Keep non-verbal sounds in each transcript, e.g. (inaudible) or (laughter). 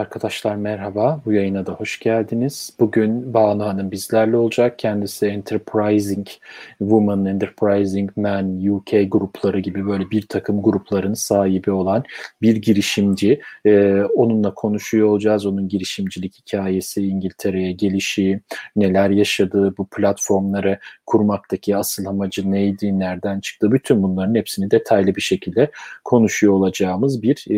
Arkadaşlar merhaba. Bu yayına da hoş geldiniz. Bugün Banu Hanım bizlerle olacak. Kendisi Enterprising Woman, Enterprising Man, UK grupları gibi böyle bir takım grupların sahibi olan bir girişimci. Ee, onunla konuşuyor olacağız. Onun girişimcilik hikayesi, İngiltere'ye gelişi, neler yaşadığı, bu platformları kurmaktaki asıl amacı neydi, nereden çıktı, bütün bunların hepsini detaylı bir şekilde konuşuyor olacağımız bir e,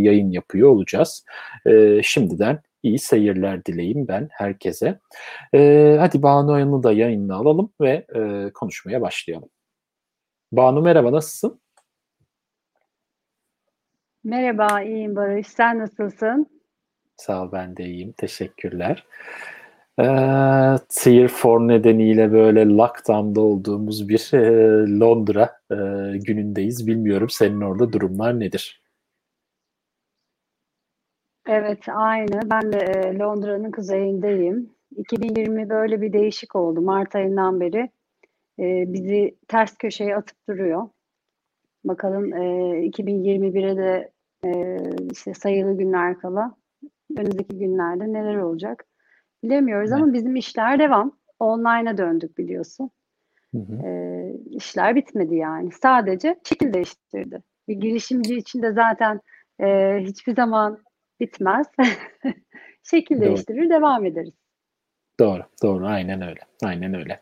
yayın yapıyor olacağız. E, şimdiden iyi seyirler dileyim ben herkese. E, hadi Banu Hanım'ı da yayınla alalım ve e, konuşmaya başlayalım. Banu merhaba nasılsın? Merhaba, iyiyim Barış. Sen nasılsın? Sağ ol, ben de iyiyim. Teşekkürler. E, Tier 4 nedeniyle böyle lockdown'da olduğumuz bir e, Londra e, günündeyiz. Bilmiyorum senin orada durumlar nedir? Evet, aynı. Ben de e, Londra'nın kuzeyindeyim. 2020 böyle bir değişik oldu. Mart ayından beri e, bizi ters köşeye atıp duruyor. Bakalım e, 2021'e de e, işte sayılı günler kala önümüzdeki günlerde neler olacak bilemiyoruz evet. ama bizim işler devam. Online'a döndük biliyorsun. Hı hı. E, işler bitmedi yani. Sadece şekil değiştirdi. Bir girişimci için de zaten e, hiçbir zaman bitmez. (laughs) Şekil doğru. değiştirir, devam ederiz. Doğru, doğru. Aynen öyle. Aynen öyle.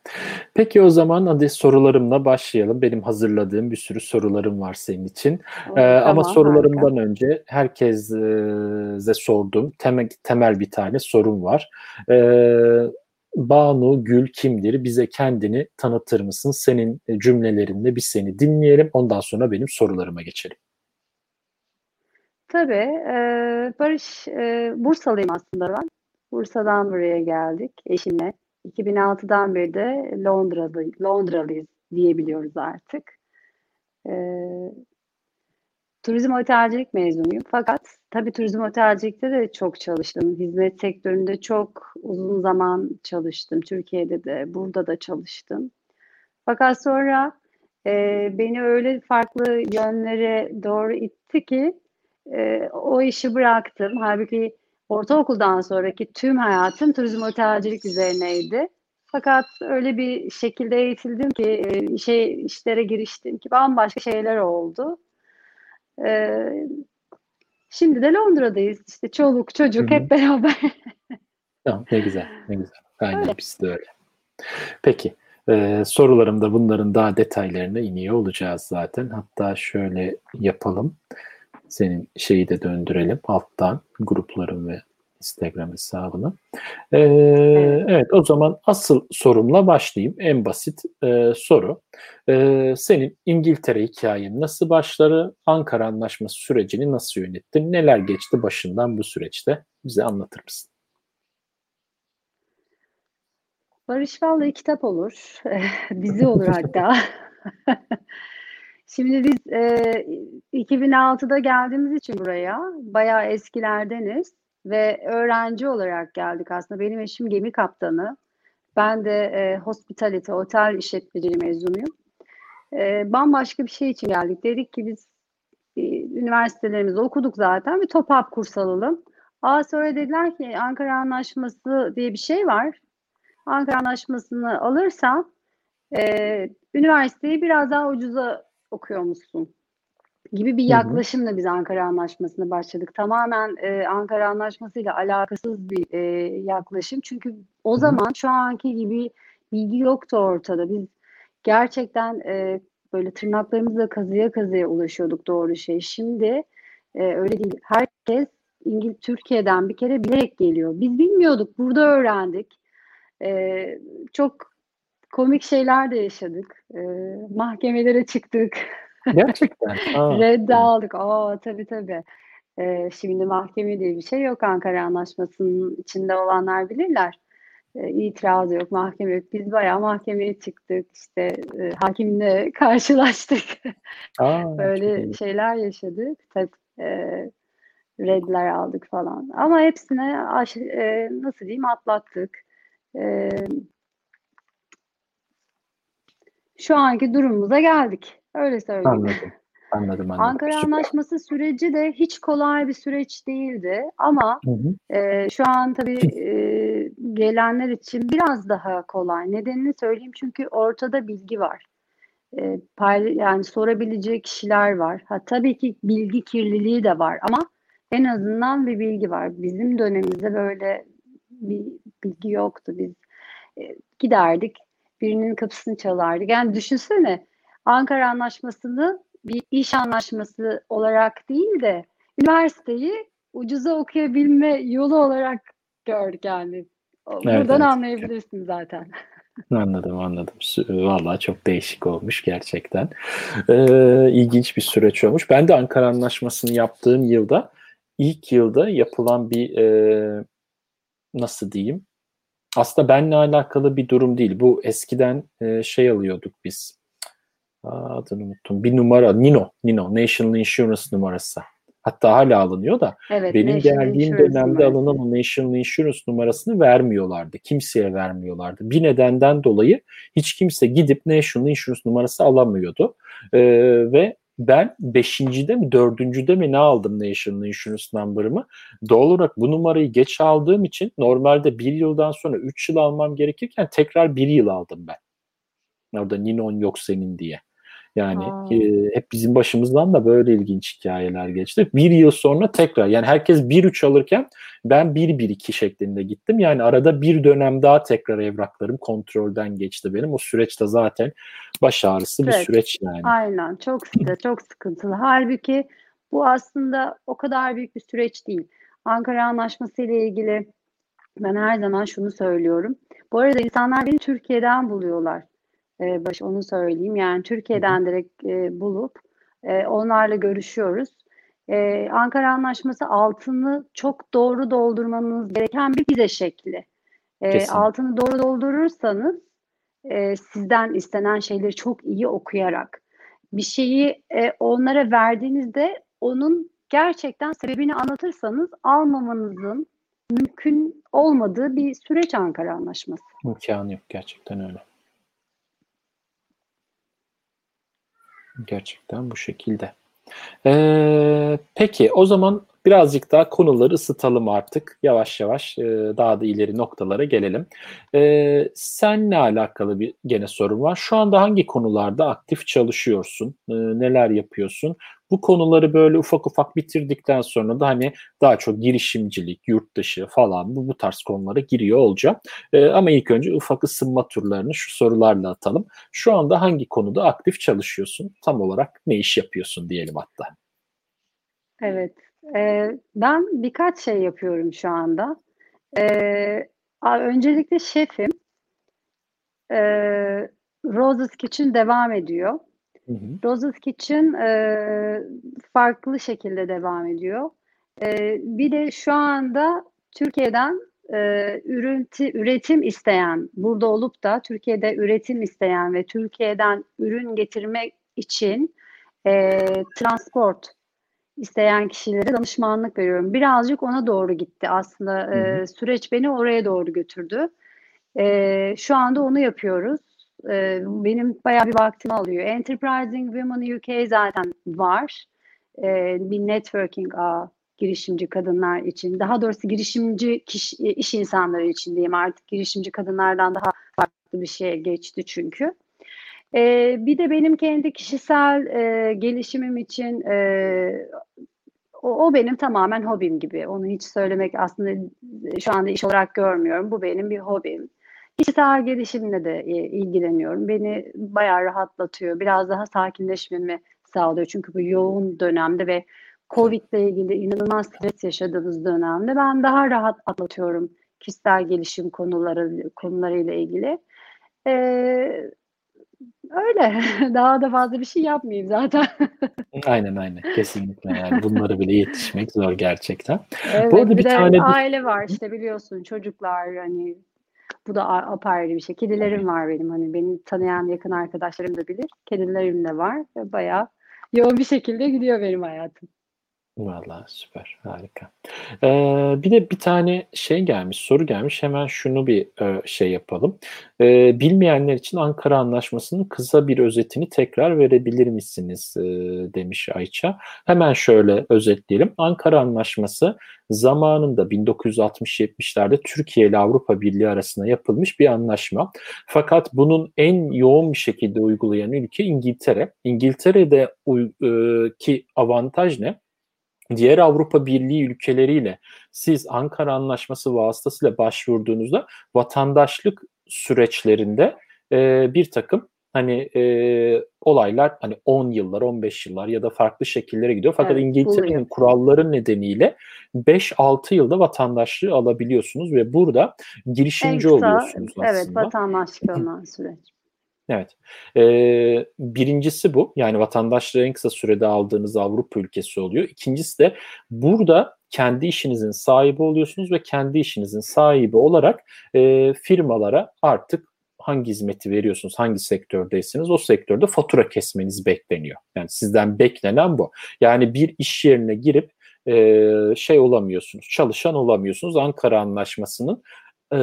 Peki o zaman hadi sorularımla başlayalım. Benim hazırladığım bir sürü sorularım var senin için. Oo, ee, tamam, ama sorularımdan harika. önce herkese sorduğum temel, temel bir tane sorum var. Ee, Banu Gül kimdir? Bize kendini tanıtır mısın? Senin cümlelerinde bir seni dinleyelim. Ondan sonra benim sorularıma geçelim. Tabii. E, Barış, e, Bursalıyım aslında ben. Bursa'dan buraya geldik eşimle. 2006'dan beri de Londra'lı, Londralıyız diyebiliyoruz artık. E, turizm otelcilik mezunuyum. Fakat tabii turizm otelcilikte de çok çalıştım. Hizmet sektöründe çok uzun zaman çalıştım. Türkiye'de de, burada da çalıştım. Fakat sonra e, beni öyle farklı yönlere doğru itti ki e, o işi bıraktım. Halbuki ortaokuldan sonraki tüm hayatım turizm otelcilik üzerineydi. Fakat öyle bir şekilde eğitildim ki şey işlere giriştim ki bambaşka şeyler oldu. Ee, şimdi de Londra'dayız. İşte çoluk çocuk Hı-hı. hep beraber. tamam ne güzel ne güzel. Aynen öyle. biz de öyle. Peki ee, sorularımda bunların daha detaylarına iniyor olacağız zaten. Hatta şöyle yapalım senin şeyi de döndürelim alttan grupların ve Instagram hesabını. Ee, evet o zaman asıl sorumla başlayayım. En basit e, soru. E, senin İngiltere hikayen nasıl başladı? Ankara Anlaşması sürecini nasıl yönettin? Neler geçti başından bu süreçte? Bize anlatır mısın? Barış vallahi kitap olur. (laughs) Dizi olur hatta. (laughs) Şimdi biz e, 2006'da geldiğimiz için buraya bayağı eskilerdeniz ve öğrenci olarak geldik aslında. Benim eşim gemi kaptanı. Ben de e, hospitality, otel işletmeciliği mezunuyum. E, bambaşka bir şey için geldik. Dedik ki biz e, üniversitelerimizde okuduk zaten bir top-up kurs alalım. Aa sonra dediler ki Ankara Anlaşması diye bir şey var. Ankara Anlaşması'nı alırsam e, üniversiteyi biraz daha ucuza okuyor musun? gibi bir yaklaşımla biz Ankara Anlaşması'na başladık. Tamamen e, Ankara Anlaşması ile alakasız bir e, yaklaşım. Çünkü o zaman şu anki gibi bilgi yoktu ortada. Biz gerçekten e, böyle tırnaklarımızla kazıya kazıya ulaşıyorduk doğru şey. Şimdi e, öyle değil. Herkes İngiliz Türkiye'den bir kere bilerek geliyor. Biz bilmiyorduk. Burada öğrendik. E, çok komik şeyler de yaşadık. E, mahkemelere çıktık. Gerçekten. (laughs) Reddi aldık. Aa tabii tabii. E, şimdi mahkeme diye bir şey yok. Ankara Anlaşması'nın içinde olanlar bilirler. E, itiraz yok, mahkeme yok. Biz bayağı mahkemeye çıktık. İşte e, hakimle (laughs) karşılaştık. Aa, (laughs) Böyle şeyler yaşadık. Tabii e, redler aldık falan. Ama hepsine aş- e, nasıl diyeyim atlattık. E, şu anki durumumuza geldik. Öyle söyleyeyim. Anladım. Anladım, anladım. Ankara Süper. Anlaşması süreci de hiç kolay bir süreç değildi ama Hı hı. e, şu an tabii e, gelenler için biraz daha kolay. Nedenini söyleyeyim çünkü ortada bilgi var. E, payla- yani sorabilecek kişiler var. Ha, tabii ki bilgi kirliliği de var ama en azından bir bilgi var. Bizim dönemimizde böyle bir bilgi yoktu. Biz e, giderdik, birinin kapısını çalardık. Yani düşünsene Ankara Anlaşması'nı bir iş anlaşması olarak değil de üniversiteyi ucuza okuyabilme yolu olarak gördük yani. Buradan evet. anlayabilirsin zaten. (laughs) Anladım, anladım. Vallahi çok değişik olmuş gerçekten. Ee, ilginç bir süreç olmuş. Ben de Ankara Anlaşması'nı yaptığım yılda, ilk yılda yapılan bir e, nasıl diyeyim? Aslında benle alakalı bir durum değil. Bu eskiden e, şey alıyorduk biz. Aa, adını unuttum. Bir numara, Nino, Nino, National Insurance numarası. Hatta hala alınıyor da Evet, benim National geldiğim Insurance dönemde numarası. alınan o National Insurance numarasını vermiyorlardı. Kimseye vermiyorlardı. Bir nedenden dolayı hiç kimse gidip National Insurance numarası alamıyordu. Ee, ve ben beşincide mi dördüncüde mi ne aldım National Insurance number'ımı? Doğal olarak bu numarayı geç aldığım için normalde bir yıldan sonra üç yıl almam gerekirken tekrar bir yıl aldım ben. Orada Ninon yok senin diye. Yani Aa. e, hep bizim başımızdan da böyle ilginç hikayeler geçti. Bir yıl sonra tekrar yani herkes 1-3 alırken ben 1-1-2 şeklinde gittim. Yani arada bir dönem daha tekrar evraklarım kontrolden geçti benim. O süreçte zaten baş ağrısı bir Evet. süreç yani. Aynen çok sıkı, çok sıkıntılı. Halbuki bu aslında o kadar büyük bir süreç değil. Ankara Anlaşması ile ilgili ben her zaman şunu söylüyorum. Bu arada insanlar beni Türkiye'den buluyorlar. Ee, baş onu söyleyeyim. Yani Türkiye'den direkt e, bulup e, onlarla görüşüyoruz. Ee, Ankara Anlaşması altını çok doğru doldurmanız gereken bir vize şekli. Kesinlikle. altını doğru doldurursanız e, sizden istenen şeyleri çok iyi okuyarak bir şeyi e, onlara verdiğinizde onun gerçekten sebebini anlatırsanız almamanızın mümkün olmadığı bir süreç Ankara Anlaşması. İmkanı yok gerçekten öyle. Gerçekten bu şekilde. Ee, peki o zaman birazcık daha konuları ısıtalım artık. Yavaş yavaş e, daha da ileri noktalara gelelim. Ee, senle alakalı bir gene sorum var. Şu anda hangi konularda aktif çalışıyorsun? Ee, neler yapıyorsun? Bu konuları böyle ufak ufak bitirdikten sonra da hani daha çok girişimcilik, yurt dışı falan bu, bu tarz konulara giriyor olacağım. Ee, ama ilk önce ufak ısınma turlarını şu sorularla atalım. Şu anda hangi konuda aktif çalışıyorsun? Tam olarak ne iş yapıyorsun diyelim hatta. Evet. E, ben birkaç şey yapıyorum şu anda. E, a- öncelikle şefim. E, Rose's Kitchen devam ediyor. Hı hı. Rose's Kitchen e, farklı şekilde devam ediyor. E, bir de şu anda Türkiye'den e, ürünti, üretim isteyen, burada olup da Türkiye'de üretim isteyen ve Türkiye'den ürün getirmek için e, transport isteyen kişilere danışmanlık veriyorum. Birazcık ona doğru gitti aslında. Hı E, hı. süreç beni oraya doğru götürdü. E, şu anda onu yapıyoruz. E, benim bayağı bir vaktimi alıyor. Enterprising Women UK zaten var. E, bir networking ağı girişimci kadınlar için. Daha doğrusu girişimci kişi, iş insanları için diyeyim artık. Girişimci kadınlardan daha farklı bir şeye geçti çünkü. E, bir de benim kendi kişisel e, gelişimim için e, o, o benim tamamen hobim gibi. Onu hiç söylemek aslında şu anda iş olarak görmüyorum. Bu benim bir hobim. Kişisel gelişimle de e, ilgileniyorum. Beni bayağı rahatlatıyor. Biraz daha sakinleşmemi sağlıyor. Çünkü bu yoğun dönemde ve Covid ile ilgili inanılmaz stres yaşadığımız dönemde ben daha rahat atlatıyorum kişisel gelişim konuları konularıyla ilgili. Ee, öyle. (laughs) Daha da fazla bir şey yapmayayım zaten. (laughs) Aynen aynen kesinlikle yani bunları bile yetişmek zor gerçekten. Evet, Bu arada bir bir de tane de- aile var işte biliyorsun çocuklar hani bu da apayrı bir şey. Kedilerim var benim hani beni tanıyan yakın arkadaşlarım da bilir. Kedilerim de var ve bayağı yoğun bir şekilde gidiyor benim hayatım. Vallahi süper, harika. Ee, bir de bir tane şey gelmiş, soru gelmiş. Hemen şunu bir e, şey yapalım. Ee, bilmeyenler için Ankara Anlaşması'nın kısa bir özetini tekrar verebilir misiniz? E, demiş Ayça. Hemen şöyle özetleyelim. Ankara Anlaşması zamanında 1960-70'lerde Türkiye ile Avrupa Birliği arasında yapılmış bir anlaşma. Fakat bunun en yoğun bir şekilde uygulayan ülke İngiltere. İngiltere'de e, ki avantaj ne? Diğer Avrupa Birliği ülkeleriyle siz Ankara Anlaşması vasıtasıyla başvurduğunuzda vatandaşlık süreçlerinde e, bir takım hani e, olaylar hani 10 yıllar, 15 yıllar ya da farklı şekillere gidiyor. Fakat evet, İngiltere'nin kuralları nedeniyle 5-6 yılda vatandaşlığı alabiliyorsunuz ve burada girişimci kısa, oluyorsunuz aslında. Evet, vatandaşlık süreç. Evet. Ee, birincisi bu. Yani vatandaşlığı en kısa sürede aldığınız Avrupa ülkesi oluyor. İkincisi de burada kendi işinizin sahibi oluyorsunuz ve kendi işinizin sahibi olarak e, firmalara artık hangi hizmeti veriyorsunuz, hangi sektördeyseniz o sektörde fatura kesmeniz bekleniyor. Yani sizden beklenen bu. Yani bir iş yerine girip e, şey olamıyorsunuz, çalışan olamıyorsunuz. Ankara Anlaşması'nın e,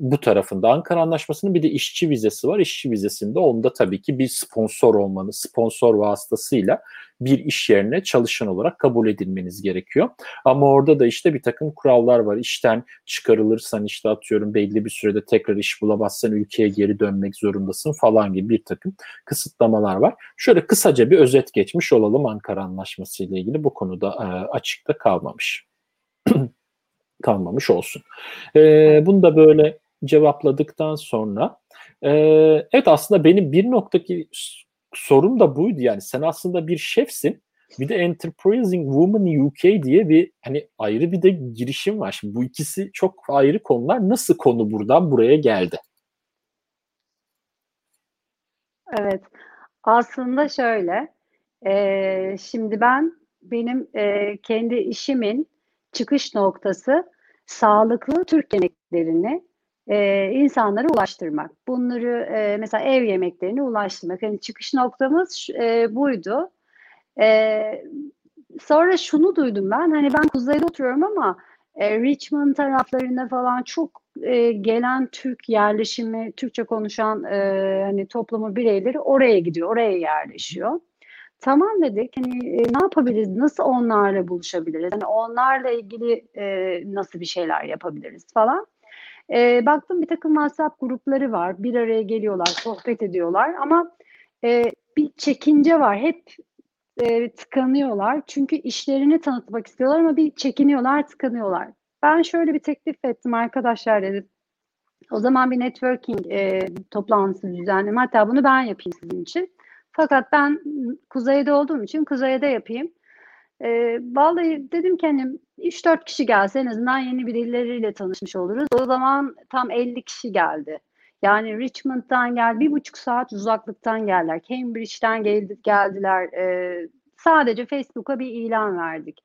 bu tarafında. Ankara Anlaşması'nın bir de işçi vizesi var. İşçi vizesinde onda tabii ki bir sponsor olmanız, sponsor vasıtasıyla bir iş yerine çalışan olarak kabul edilmeniz gerekiyor. Ama orada da işte bir takım kurallar var. İşten çıkarılırsan işte atıyorum belli bir sürede tekrar iş bulamazsan ülkeye geri dönmek zorundasın falan gibi bir takım kısıtlamalar var. Şöyle kısaca bir özet geçmiş olalım Ankara Anlaşması ile ilgili bu konuda e, açıkta kalmamış. (clears throat) kalmamış olsun. E, bunu da böyle cevapladıktan sonra e, evet aslında benim bir noktaki sorum da buydu yani sen aslında bir şefsin bir de Enterprising Woman UK diye bir hani ayrı bir de girişim var. Şimdi bu ikisi çok ayrı konular. Nasıl konu buradan buraya geldi? Evet. Aslında şöyle. E, şimdi ben benim e, kendi işimin çıkış noktası sağlıklı Türk yemeklerini e, insanlara ulaştırmak. Bunları e, mesela ev yemeklerini ulaştırmak. Yani çıkış noktamız e, buydu. E, sonra şunu duydum ben. Hani ben kuzeyde oturuyorum ama e, Richmond taraflarında falan çok e, gelen Türk yerleşimi, Türkçe konuşan e, hani toplumu bireyleri oraya gidiyor, oraya yerleşiyor. Tamam dedik hani e, ne yapabiliriz? Nasıl onlarla buluşabiliriz? Hani onlarla ilgili e, nasıl bir şeyler yapabiliriz falan. E, baktım bir takım WhatsApp grupları var. Bir araya geliyorlar, sohbet ediyorlar ama e, bir çekince var. Hep e, tıkanıyorlar. Çünkü işlerini tanıtmak istiyorlar ama bir çekiniyorlar, tıkanıyorlar. Ben şöyle bir teklif ettim arkadaşlar dedim. O zaman bir networking e, toplantısı düzenledim. Hatta bunu ben yapayım sizin için. Fakat ben kuzeyde olduğum için kuzeyde yapayım. E, vallahi dedim ki hani 3-4 kişi gelse en azından yeni birileriyle tanışmış oluruz. O zaman tam 50 kişi geldi. Yani Richmond'dan gel, bir buçuk saat uzaklıktan geldiler. Cambridge'den geldi, geldiler. E, sadece Facebook'a bir ilan verdik.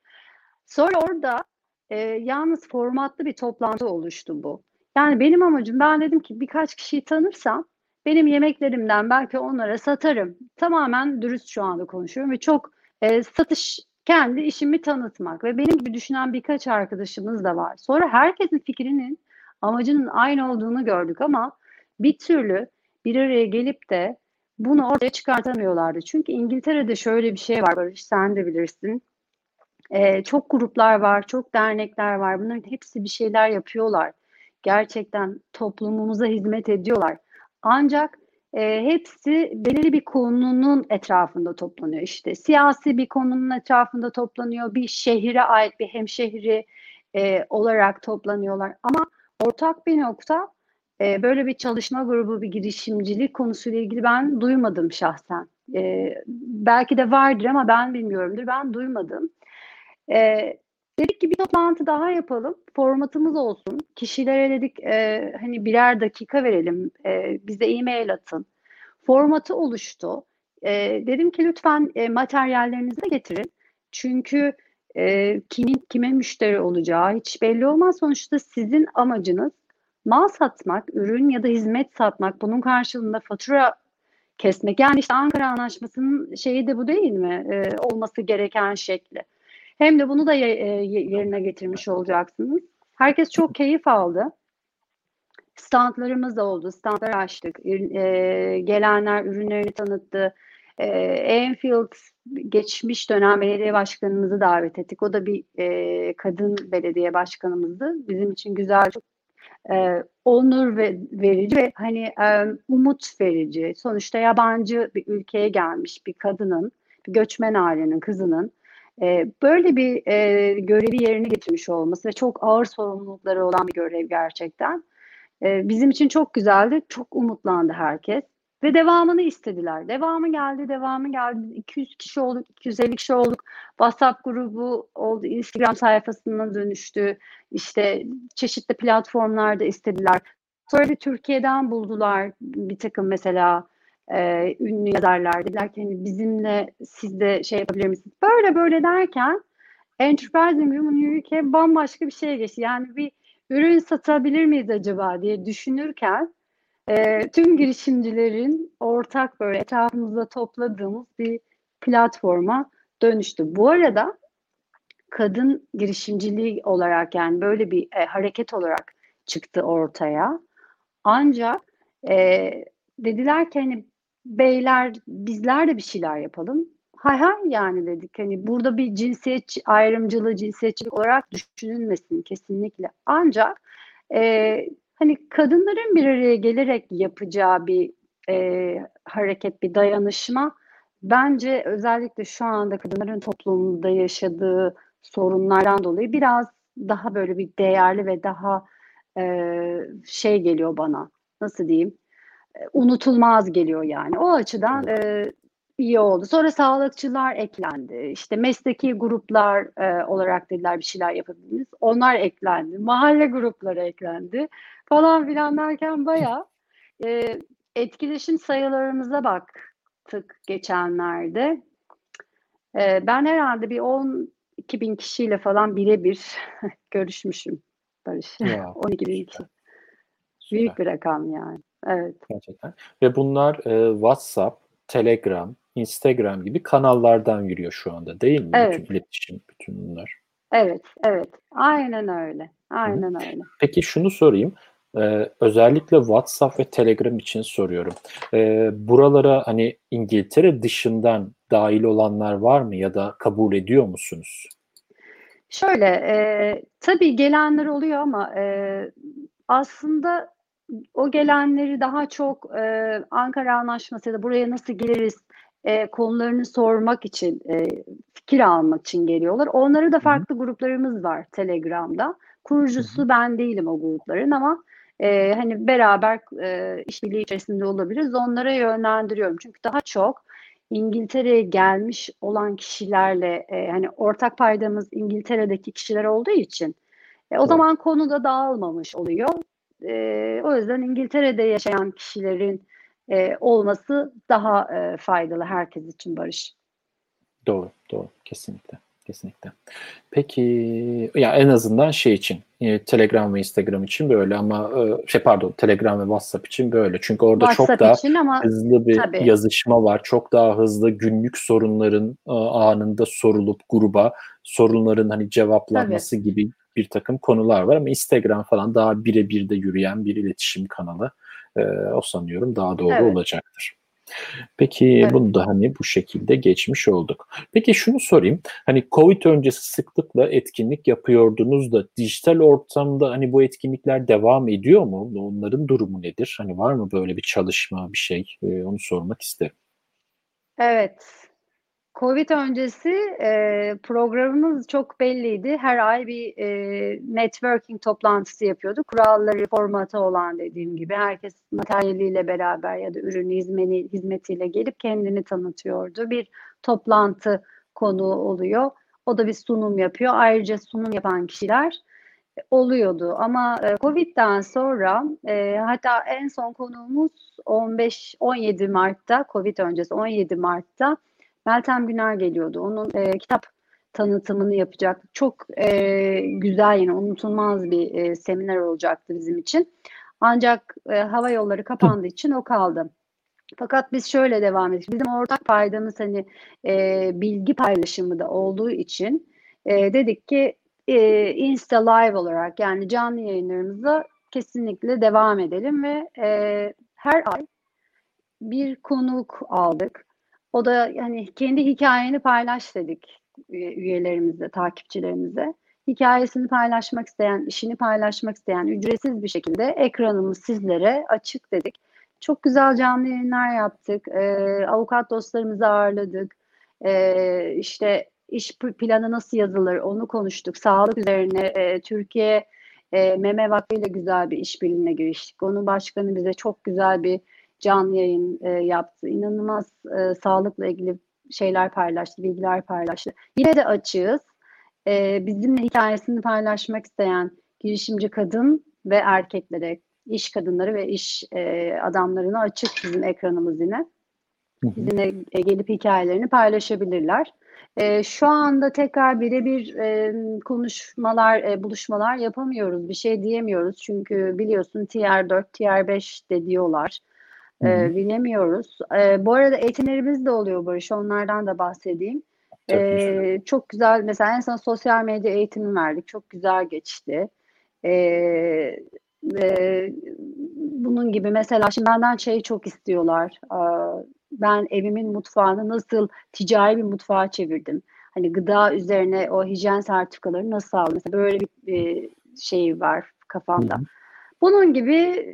Sonra orada e, yalnız formatlı bir toplantı oluştu bu. Yani benim amacım ben dedim ki birkaç kişiyi tanırsam benim yemeklerimden belki onlara satarım. Tamamen dürüst şu anda konuşuyorum ve çok e, satış kendi işimi tanıtmak ve benim gibi düşünen birkaç arkadaşımız da var. Sonra herkesin fikrinin amacının aynı olduğunu gördük ama bir türlü bir araya gelip de bunu ortaya çıkartamıyorlardı. Çünkü İngiltere'de şöyle bir şey var Barış sen de bilirsin. Ee, çok gruplar var, çok dernekler var. Bunların hepsi bir şeyler yapıyorlar. Gerçekten toplumumuza hizmet ediyorlar. Ancak e, hepsi belirli bir konunun etrafında toplanıyor. İşte siyasi bir konunun etrafında toplanıyor, bir şehire ait bir hemşehri e, olarak toplanıyorlar. Ama ortak bir nokta e, böyle bir çalışma grubu, bir girişimcilik konusuyla ilgili ben duymadım şahsen. E, belki de vardır ama ben bilmiyorumdur. Ben duymadım. E, Dedik ki bir toplantı daha yapalım. Formatımız olsun. Kişilere dedik e, hani birer dakika verelim. E, bize e-mail atın. Formatı oluştu. E, dedim ki lütfen e, materyallerinizi de getirin. Çünkü e, kimin kime müşteri olacağı hiç belli olmaz. Sonuçta sizin amacınız mal satmak, ürün ya da hizmet satmak. Bunun karşılığında fatura kesmek. Yani işte Ankara Anlaşması'nın şeyi de bu değil mi? E, olması gereken şekli. Hem de bunu da yerine getirmiş olacaksınız. Herkes çok keyif aldı. Standlarımız da oldu. Standlar açtık. E, gelenler ürünlerini tanıttı. E, Enfield geçmiş dönem belediye başkanımızı davet ettik. O da bir e, kadın belediye başkanımızdı. Bizim için güzel, çok e, onur ve verici ve hani e, umut verici. Sonuçta yabancı bir ülkeye gelmiş bir kadının, bir göçmen ailenin kızının e, böyle bir e, görevi yerine getirmiş olması ve çok ağır sorumlulukları olan bir görev gerçekten. E, bizim için çok güzeldi, çok umutlandı herkes. Ve devamını istediler. Devamı geldi, devamı geldi. 200 kişi olduk, 250 kişi olduk. WhatsApp grubu oldu, Instagram sayfasına dönüştü. İşte çeşitli platformlarda istediler. Sonra bir Türkiye'den buldular bir takım mesela e, ünlü yazarlar. Dediler ki hani bizimle siz de şey yapabilir misiniz? Böyle böyle derken Enterprising Women UK bambaşka bir şeye geçti. Yani bir ürün satabilir miyiz acaba diye düşünürken e, tüm girişimcilerin ortak böyle etrafımızda topladığımız bir platforma dönüştü. Bu arada kadın girişimciliği olarak yani böyle bir e, hareket olarak çıktı ortaya. Ancak e, dediler ki hani beyler bizler de bir şeyler yapalım. Hay hay yani dedik hani burada bir cinsiyet ayrımcılığı cinsiyetçilik olarak düşünülmesin kesinlikle. Ancak e, hani kadınların bir araya gelerek yapacağı bir e, hareket, bir dayanışma bence özellikle şu anda kadınların toplumda yaşadığı sorunlardan dolayı biraz daha böyle bir değerli ve daha e, şey geliyor bana. Nasıl diyeyim? E, unutulmaz geliyor yani. O açıdan e, iyi oldu. Sonra sağlıkçılar eklendi. İşte mesleki gruplar e, olarak dediler bir şeyler yapabiliriz. Onlar eklendi. Mahalle grupları eklendi. Falan filan derken bayağı e, etkileşim sayılarımıza baktık geçenlerde. E, ben herhalde bir 12 bin kişiyle falan birebir (laughs) görüşmüşüm Barış. Ya. (laughs) 12 bin kişi. Büyük bir rakam yani. Evet. Gerçekten. Ve bunlar e, WhatsApp, Telegram, Instagram gibi kanallardan yürüyor şu anda değil mi? Evet. Bütün iletişim, bütün bunlar. Evet, evet. Aynen öyle. Aynen Hı. öyle. Peki şunu sorayım. Ee, özellikle WhatsApp ve Telegram için soruyorum. Ee, buralara hani İngiltere dışından dahil olanlar var mı ya da kabul ediyor musunuz? Şöyle, e, tabii gelenler oluyor ama e, aslında o gelenleri daha çok e, Ankara Anlaşması ya da buraya nasıl geliriz e, konularını sormak için, e, fikir almak için geliyorlar. Onları da farklı Hı. gruplarımız var Telegram'da. Kurucusu Hı. ben değilim o grupların ama e, hani beraber e, işbirliği içerisinde olabiliriz. Onlara yönlendiriyorum. Çünkü daha çok İngiltere'ye gelmiş olan kişilerle e, hani ortak paydamız İngiltere'deki kişiler olduğu için e, o evet. zaman konu da dağılmamış oluyor. E, o yüzden İngiltere'de yaşayan kişilerin e, olması daha e, faydalı herkes için Barış. Doğru, doğru. Kesinlikle. Kesinlikle. Peki ya en azından şey için e, Telegram ve Instagram için böyle ama e, şey pardon Telegram ve WhatsApp için böyle. Çünkü orada WhatsApp çok daha ama, hızlı bir tabii. yazışma var. Çok daha hızlı günlük sorunların e, anında sorulup gruba sorunların hani cevaplanması tabii. gibi bir takım konular var ama Instagram falan daha birebir de yürüyen bir iletişim kanalı. E, o sanıyorum daha doğru evet. olacaktır. Peki evet. bunu da hani bu şekilde geçmiş olduk. Peki şunu sorayım. Hani Covid öncesi sıklıkla etkinlik yapıyordunuz da dijital ortamda hani bu etkinlikler devam ediyor mu? Onların durumu nedir? Hani var mı böyle bir çalışma, bir şey? Ee, onu sormak isterim. Evet. Covid öncesi e, programımız çok belliydi. Her ay bir e, networking toplantısı yapıyorduk. Kuralları, formatı olan dediğim gibi herkes materyaliyle beraber ya da ürün hizmeti, hizmetiyle gelip kendini tanıtıyordu. Bir toplantı konu oluyor. O da bir sunum yapıyor. Ayrıca sunum yapan kişiler oluyordu. Ama e, Covid'den sonra e, hatta en son konuğumuz 15-17 Mart'ta, Covid öncesi 17 Mart'ta Meltem Güner geliyordu. Onun e, kitap tanıtımını yapacak. Çok e, güzel yine unutulmaz bir e, seminer olacaktı bizim için. Ancak e, hava yolları kapandığı için o kaldı. Fakat biz şöyle devam ettik. Bizim ortak paydamız hani e, bilgi paylaşımı da olduğu için e, dedik ki e, Insta Live olarak yani canlı yayınlarımıza kesinlikle devam edelim ve e, her ay bir konuk aldık. O da yani kendi hikayeni paylaş dedik üyelerimize, takipçilerimize. Hikayesini paylaşmak isteyen, işini paylaşmak isteyen ücretsiz bir şekilde ekranımız sizlere açık dedik. Çok güzel canlı yayınlar yaptık. E, avukat dostlarımızı ağırladık. E, işte iş planı nasıl yazılır onu konuştuk. Sağlık üzerine e, Türkiye e, Meme Vakfı ile güzel bir işbirliğine giriştik. Onun başkanı bize çok güzel bir canlı yayın e, yaptı. İnanılmaz e, sağlıkla ilgili şeyler paylaştı, bilgiler paylaştı. Yine de açığız. E, bizimle hikayesini paylaşmak isteyen girişimci kadın ve erkeklere, iş kadınları ve iş e, adamlarına açık bizim ekranımız yine. Bizimle e, gelip hikayelerini paylaşabilirler. E, şu anda tekrar birebir e, konuşmalar, e, buluşmalar yapamıyoruz. Bir şey diyemiyoruz. Çünkü biliyorsun tier 4, tier 5 diyorlar. E, bilemiyoruz. E, bu arada eğitimlerimiz de oluyor Barış. Onlardan da bahsedeyim. E, çok güzel. Mesela en son sosyal medya eğitimi verdik. Çok güzel geçti. E, e, bunun gibi mesela şimdi benden şey çok istiyorlar. E, ben evimin mutfağını nasıl ticari bir mutfağa çevirdim. Hani gıda üzerine o hijyen sertifikaları nasıl aldım? Mesela böyle bir, bir şey var kafamda. Hı hı. Bunun gibi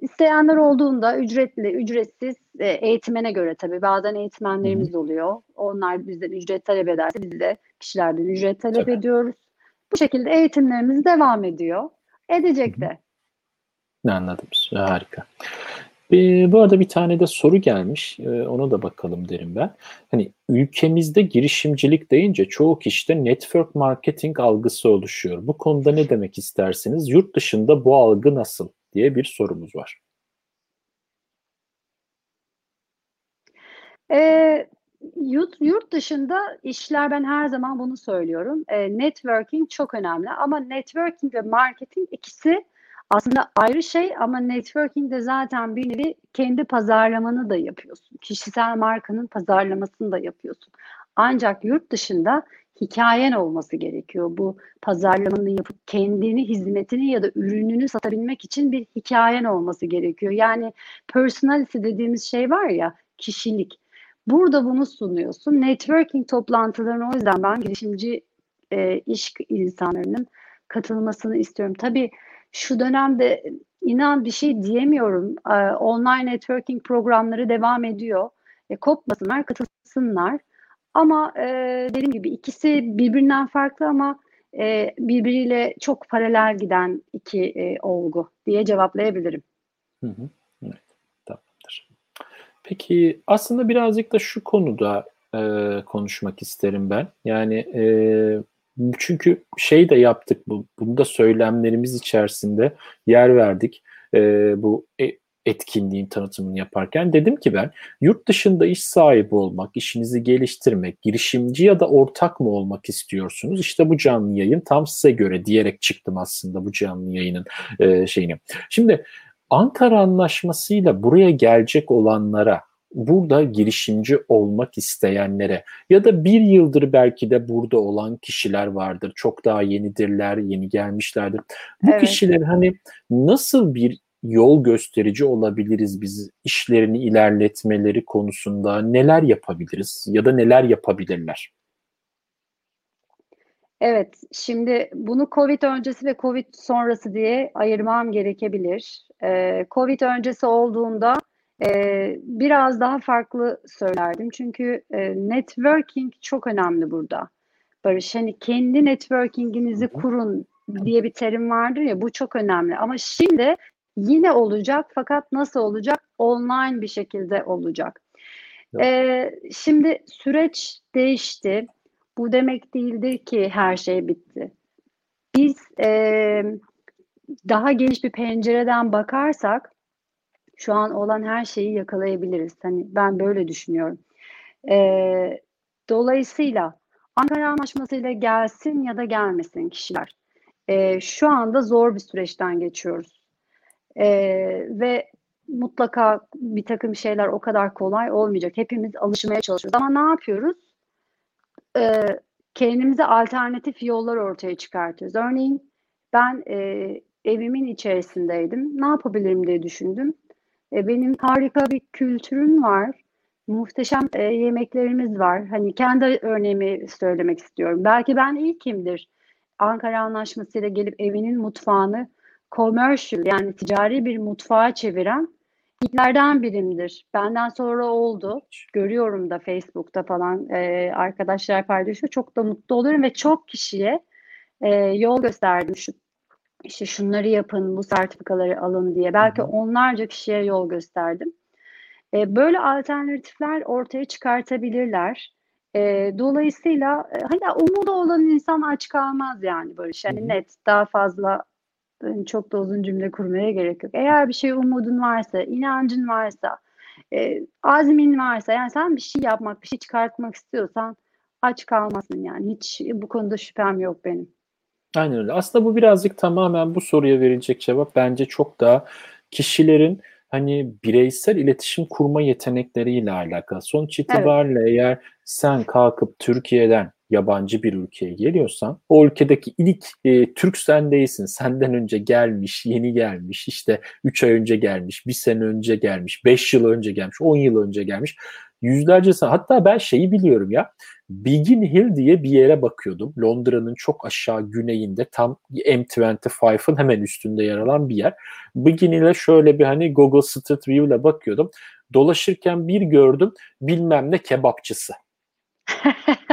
isteyenler olduğunda ücretli, ücretsiz e, eğitimine göre tabii. Bazen eğitmenlerimiz oluyor. Onlar bizden ücret talep ederse biz de kişilerden ücret talep tabii. ediyoruz. Bu şekilde eğitimlerimiz devam ediyor. Edecek de. Ne anladım. Harika. Bu arada bir tane de soru gelmiş. E, ona da bakalım derim ben. Hani ülkemizde girişimcilik deyince çoğu kişide network marketing algısı oluşuyor. Bu konuda ne demek istersiniz? Yurt dışında bu algı nasıl diye bir sorumuz var. E, yurt, yurt dışında işler ben her zaman bunu söylüyorum. E, networking çok önemli ama networking ve marketing ikisi aslında ayrı şey ama networking de zaten bir nevi kendi pazarlamanı da yapıyorsun. Kişisel markanın pazarlamasını da yapıyorsun. Ancak yurt dışında hikayen olması gerekiyor. Bu pazarlamanı yapıp kendini, hizmetini ya da ürününü satabilmek için bir hikayen olması gerekiyor. Yani personality dediğimiz şey var ya, kişilik. Burada bunu sunuyorsun. Networking toplantılarına o yüzden ben girişimci e, iş insanlarının katılmasını istiyorum. Tabii şu dönemde inan bir şey diyemiyorum. Ee, online networking programları devam ediyor. E, kopmasınlar, katılsınlar. Ama e, dediğim gibi ikisi birbirinden farklı ama e, birbiriyle çok paralel giden iki e, olgu diye cevaplayabilirim. Hı hı. Evet, tamamdır. Peki aslında birazcık da şu konuda e, konuşmak isterim ben. Yani e, çünkü şey de yaptık bu. Bunda söylemlerimiz içerisinde yer verdik. E, bu etkinliğin tanıtımını yaparken dedim ki ben yurt dışında iş sahibi olmak, işinizi geliştirmek, girişimci ya da ortak mı olmak istiyorsunuz? İşte bu canlı yayın tam size göre diyerek çıktım aslında bu canlı yayının e, şeyini. Şimdi Ankara Anlaşması'yla buraya gelecek olanlara burada girişimci olmak isteyenlere ya da bir yıldır belki de burada olan kişiler vardır. Çok daha yenidirler, yeni gelmişlerdir. Bu evet. kişiler hani nasıl bir yol gösterici olabiliriz biz işlerini ilerletmeleri konusunda neler yapabiliriz ya da neler yapabilirler? Evet, şimdi bunu COVID öncesi ve COVID sonrası diye ayırmam gerekebilir. Ee, COVID öncesi olduğunda ee, biraz daha farklı söylerdim. Çünkü e, networking çok önemli burada. Barış hani kendi networkinginizi kurun diye bir terim vardır ya bu çok önemli. Ama şimdi yine olacak fakat nasıl olacak? Online bir şekilde olacak. Ee, şimdi süreç değişti. Bu demek değildir ki her şey bitti. Biz e, daha geniş bir pencereden bakarsak şu an olan her şeyi yakalayabiliriz. Hani ben böyle düşünüyorum. Ee, dolayısıyla Ankara Anlaşması ile gelsin ya da gelmesin kişiler. Ee, şu anda zor bir süreçten geçiyoruz. Ee, ve mutlaka bir takım şeyler o kadar kolay olmayacak. Hepimiz alışmaya çalışıyoruz. Ama ne yapıyoruz? Ee, kendimize alternatif yollar ortaya çıkartıyoruz. Örneğin ben e, evimin içerisindeydim. Ne yapabilirim diye düşündüm. E, benim harika bir kültürüm var. Muhteşem e, yemeklerimiz var. Hani kendi örneğimi söylemek istiyorum. Belki ben ilkimdir. Ankara Anlaşması ile gelip evinin mutfağını commercial yani ticari bir mutfağa çeviren ilklerden birimdir. Benden sonra oldu. Görüyorum da Facebook'ta falan e, arkadaşlar paylaşıyor. Çok da mutlu oluyorum ve çok kişiye e, yol gösterdim. Şu, işte şunları yapın, bu sertifikaları alın diye. Belki onlarca kişiye yol gösterdim. E, böyle alternatifler ortaya çıkartabilirler. E, dolayısıyla e, hani umudu olan insan aç kalmaz yani Barış. Yani net daha fazla hani çok da uzun cümle kurmaya gerek yok. Eğer bir şey umudun varsa, inancın varsa, e, azmin varsa yani sen bir şey yapmak, bir şey çıkartmak istiyorsan aç kalmasın yani. Hiç bu konuda şüphem yok benim. Aynen öyle. Aslında bu birazcık tamamen bu soruya verilecek cevap bence çok daha kişilerin hani bireysel iletişim kurma yetenekleriyle alakalı. Sonuç itibariyle evet. eğer sen kalkıp Türkiye'den yabancı bir ülkeye geliyorsan o ülkedeki ilk e, Türk sen değilsin. (laughs) Senden önce gelmiş, yeni gelmiş, işte 3 ay önce gelmiş, 1 sene önce gelmiş, 5 yıl önce gelmiş, 10 yıl önce gelmiş. Yüzlerce hatta ben şeyi biliyorum ya Biggin Hill diye bir yere bakıyordum. Londra'nın çok aşağı güneyinde tam M25'ın hemen üstünde yer alan bir yer. Biggin Hill'e şöyle bir hani Google Street View ile bakıyordum. Dolaşırken bir gördüm bilmem ne kebapçısı.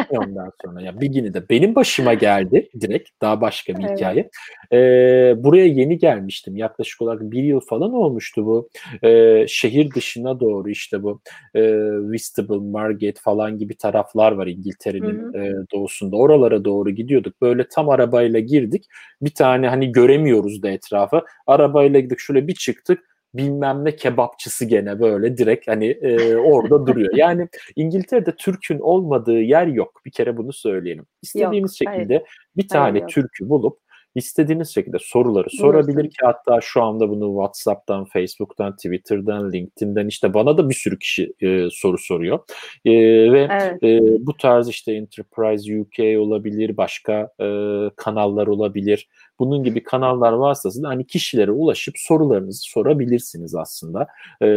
Ondan sonra ya bir de benim başıma geldi direkt daha başka bir evet. hikaye. Ee, buraya yeni gelmiştim yaklaşık olarak bir yıl falan olmuştu bu. Ee, şehir dışına doğru işte bu e, Whitstable, Margate falan gibi taraflar var İngiltere'nin e, doğusunda. Oralara doğru gidiyorduk. Böyle tam arabayla girdik. Bir tane hani göremiyoruz da etrafı. Arabayla gittik şöyle bir çıktık bilmem ne kebapçısı gene böyle direkt hani e, orada (laughs) duruyor. Yani İngiltere'de Türk'ün olmadığı yer yok. Bir kere bunu söyleyelim. İstediğiniz yok, şekilde hayır. bir tane hayır, Türk'ü bulup istediğiniz şekilde soruları sorabilir ki hatta şu anda bunu WhatsApp'tan, Facebook'tan, Twitter'dan, LinkedIn'den işte bana da bir sürü kişi e, soru soruyor. E, ve evet. e, bu tarz işte Enterprise UK olabilir, başka e, kanallar olabilir. Bunun gibi kanallar varsa da hani kişilere ulaşıp sorularınızı sorabilirsiniz aslında. E,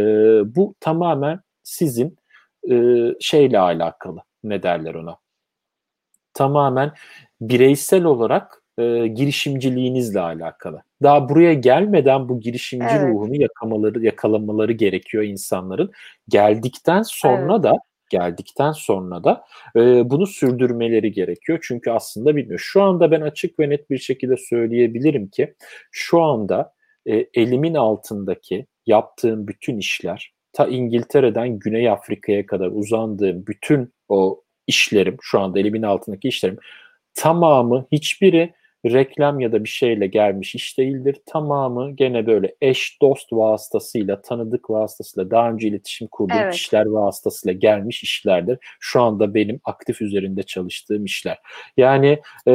bu tamamen sizin e, şeyle alakalı. Ne derler ona? Tamamen bireysel olarak e, girişimciliğinizle alakalı. Daha buraya gelmeden bu girişimci evet. ruhunu yakamaları, yakalamaları gerekiyor insanların. Geldikten sonra evet. da geldikten sonra da e, bunu sürdürmeleri gerekiyor. Çünkü aslında bilmiyor. Şu anda ben açık ve net bir şekilde söyleyebilirim ki şu anda e, elimin altındaki yaptığım bütün işler ta İngiltere'den Güney Afrika'ya kadar uzandığım bütün o işlerim şu anda elimin altındaki işlerim tamamı hiçbiri reklam ya da bir şeyle gelmiş iş değildir. Tamamı gene böyle eş dost vasıtasıyla, tanıdık vasıtasıyla, daha önce iletişim kurduğum evet. kişiler vasıtasıyla gelmiş işlerdir. Şu anda benim aktif üzerinde çalıştığım işler. Yani e,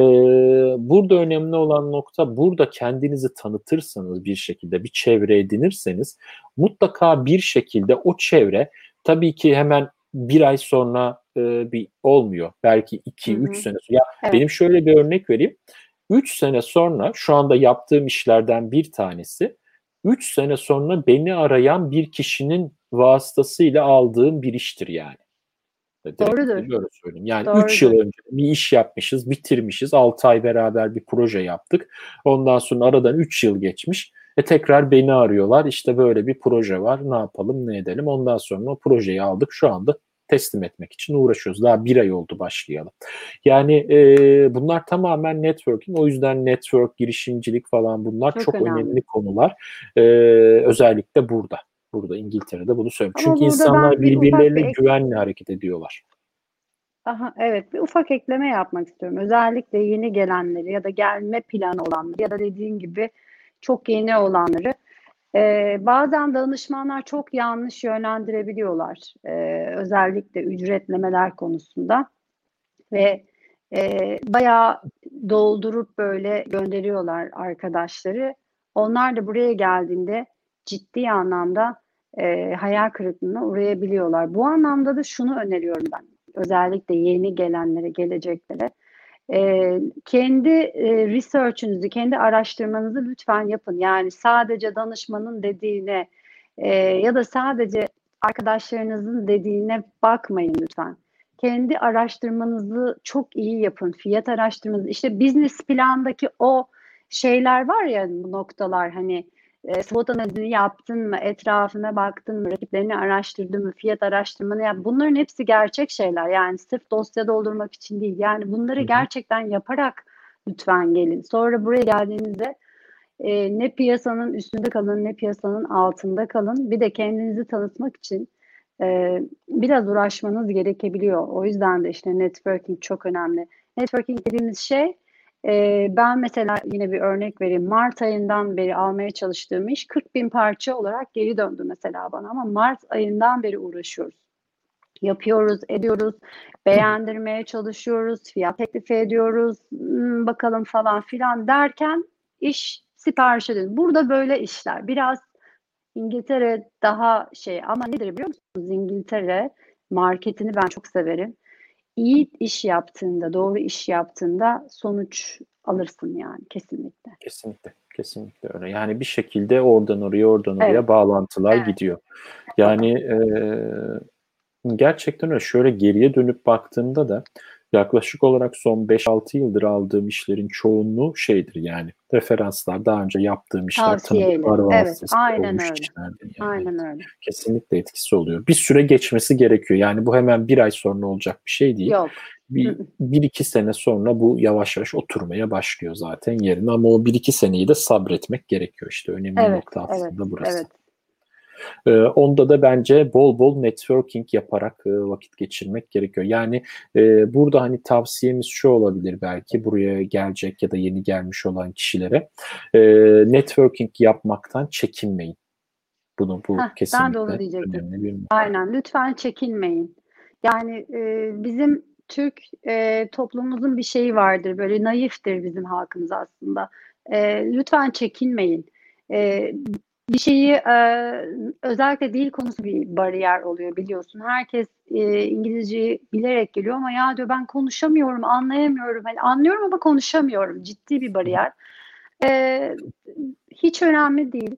burada önemli olan nokta burada kendinizi tanıtırsanız bir şekilde bir çevre edinirseniz mutlaka bir şekilde o çevre tabii ki hemen bir ay sonra e, bir olmuyor. Belki iki, üç sene sonra. Ya evet. benim şöyle bir örnek vereyim. 3 sene sonra şu anda yaptığım işlerden bir tanesi 3 sene sonra beni arayan bir kişinin vasıtasıyla aldığım bir iştir yani. Direkt Doğrudur. Böyle söyleyeyim. Yani 3 yıl önce bir iş yapmışız, bitirmişiz. 6 ay beraber bir proje yaptık. Ondan sonra aradan 3 yıl geçmiş. E tekrar beni arıyorlar. İşte böyle bir proje var. Ne yapalım, ne edelim? Ondan sonra o projeyi aldık. Şu anda teslim etmek için uğraşıyoruz. Daha bir ay oldu başlayalım. Yani e, bunlar tamamen networking. O yüzden network, girişimcilik falan bunlar çok, çok önemli. önemli konular. E, özellikle burada. Burada İngiltere'de bunu söylüyorum. Çünkü insanlar birbirlerine bir güvenle hareket ediyorlar. Aha, evet bir ufak ekleme yapmak istiyorum. Özellikle yeni gelenleri ya da gelme planı olanları ya da dediğin gibi çok yeni olanları ee, bazen danışmanlar çok yanlış yönlendirebiliyorlar. Ee, özellikle ücretlemeler konusunda. Ve e, bayağı doldurup böyle gönderiyorlar arkadaşları. Onlar da buraya geldiğinde ciddi anlamda e, hayal kırıklığına uğrayabiliyorlar. Bu anlamda da şunu öneriyorum ben. Özellikle yeni gelenlere, geleceklere. E, kendi e, research'ünüzü, kendi araştırmanızı lütfen yapın. Yani sadece danışmanın dediğine e, ya da sadece arkadaşlarınızın dediğine bakmayın lütfen. Kendi araştırmanızı çok iyi yapın. Fiyat araştırmanızı, işte business plandaki o şeyler var ya bu noktalar hani e, SWOT analizini yaptın mı, etrafına baktın mı, rakiplerini araştırdın mı, fiyat araştırmanı yap. Bunların hepsi gerçek şeyler. Yani sırf dosya doldurmak için değil. Yani bunları gerçekten yaparak lütfen gelin. Sonra buraya geldiğinizde e, ne piyasanın üstünde kalın ne piyasanın altında kalın. Bir de kendinizi tanıtmak için e, biraz uğraşmanız gerekebiliyor. O yüzden de işte networking çok önemli. Networking dediğimiz şey e, ben mesela yine bir örnek vereyim. Mart ayından beri almaya çalıştığım iş 40 bin parça olarak geri döndü mesela bana ama Mart ayından beri uğraşıyoruz. Yapıyoruz, ediyoruz, beğendirmeye çalışıyoruz, fiyat teklifi ediyoruz, hmm, bakalım falan filan derken iş siparişe dönüyor. Burada böyle işler. Biraz İngiltere daha şey ama nedir biliyor musunuz? İngiltere marketini ben çok severim. İyi iş yaptığında, doğru iş yaptığında sonuç alırsın yani kesinlikle. Kesinlikle. Kesinlikle öyle. Yani bir şekilde oradan oraya oradan oraya Evet. bağlantılar Evet. gidiyor. Yani e, gerçekten öyle. Şöyle geriye dönüp baktığımda da yaklaşık olarak son 5-6 yıldır aldığım işlerin çoğunluğu şeydir yani referanslar daha önce yaptığım işler tanıdıklar Evet, aynen olmuş öyle. yani. Aynen öyle. Kesinlikle etkisi oluyor. Bir süre geçmesi gerekiyor. Yani bu hemen bir ay sonra olacak bir şey değil. Yok. Bir, bir iki sene sonra bu yavaş yavaş oturmaya başlıyor zaten yerine ama o bir iki seneyi de sabretmek gerekiyor işte önemli Evet, nokta aslında evet, burası. evet. Ee, onda da bence bol bol networking yaparak e, vakit geçirmek gerekiyor. Yani e, burada hani tavsiyemiz şu olabilir belki buraya gelecek ya da yeni gelmiş olan kişilere e, networking yapmaktan çekinmeyin. Bunu bu Heh, ben de kesinlikle onu diyecektim. önemli bir. Aynen lütfen çekinmeyin. Yani e, bizim Türk e, toplumumuzun bir şeyi vardır böyle naiftir bizim halkımız aslında. E, lütfen çekinmeyin. E, bir şeyi e, özellikle dil konusu bir bariyer oluyor biliyorsun. Herkes e, İngilizceyi bilerek geliyor ama ya diyor ben konuşamıyorum, anlayamıyorum. Hani anlıyorum ama konuşamıyorum. Ciddi bir bariyer. E, hiç önemli değil.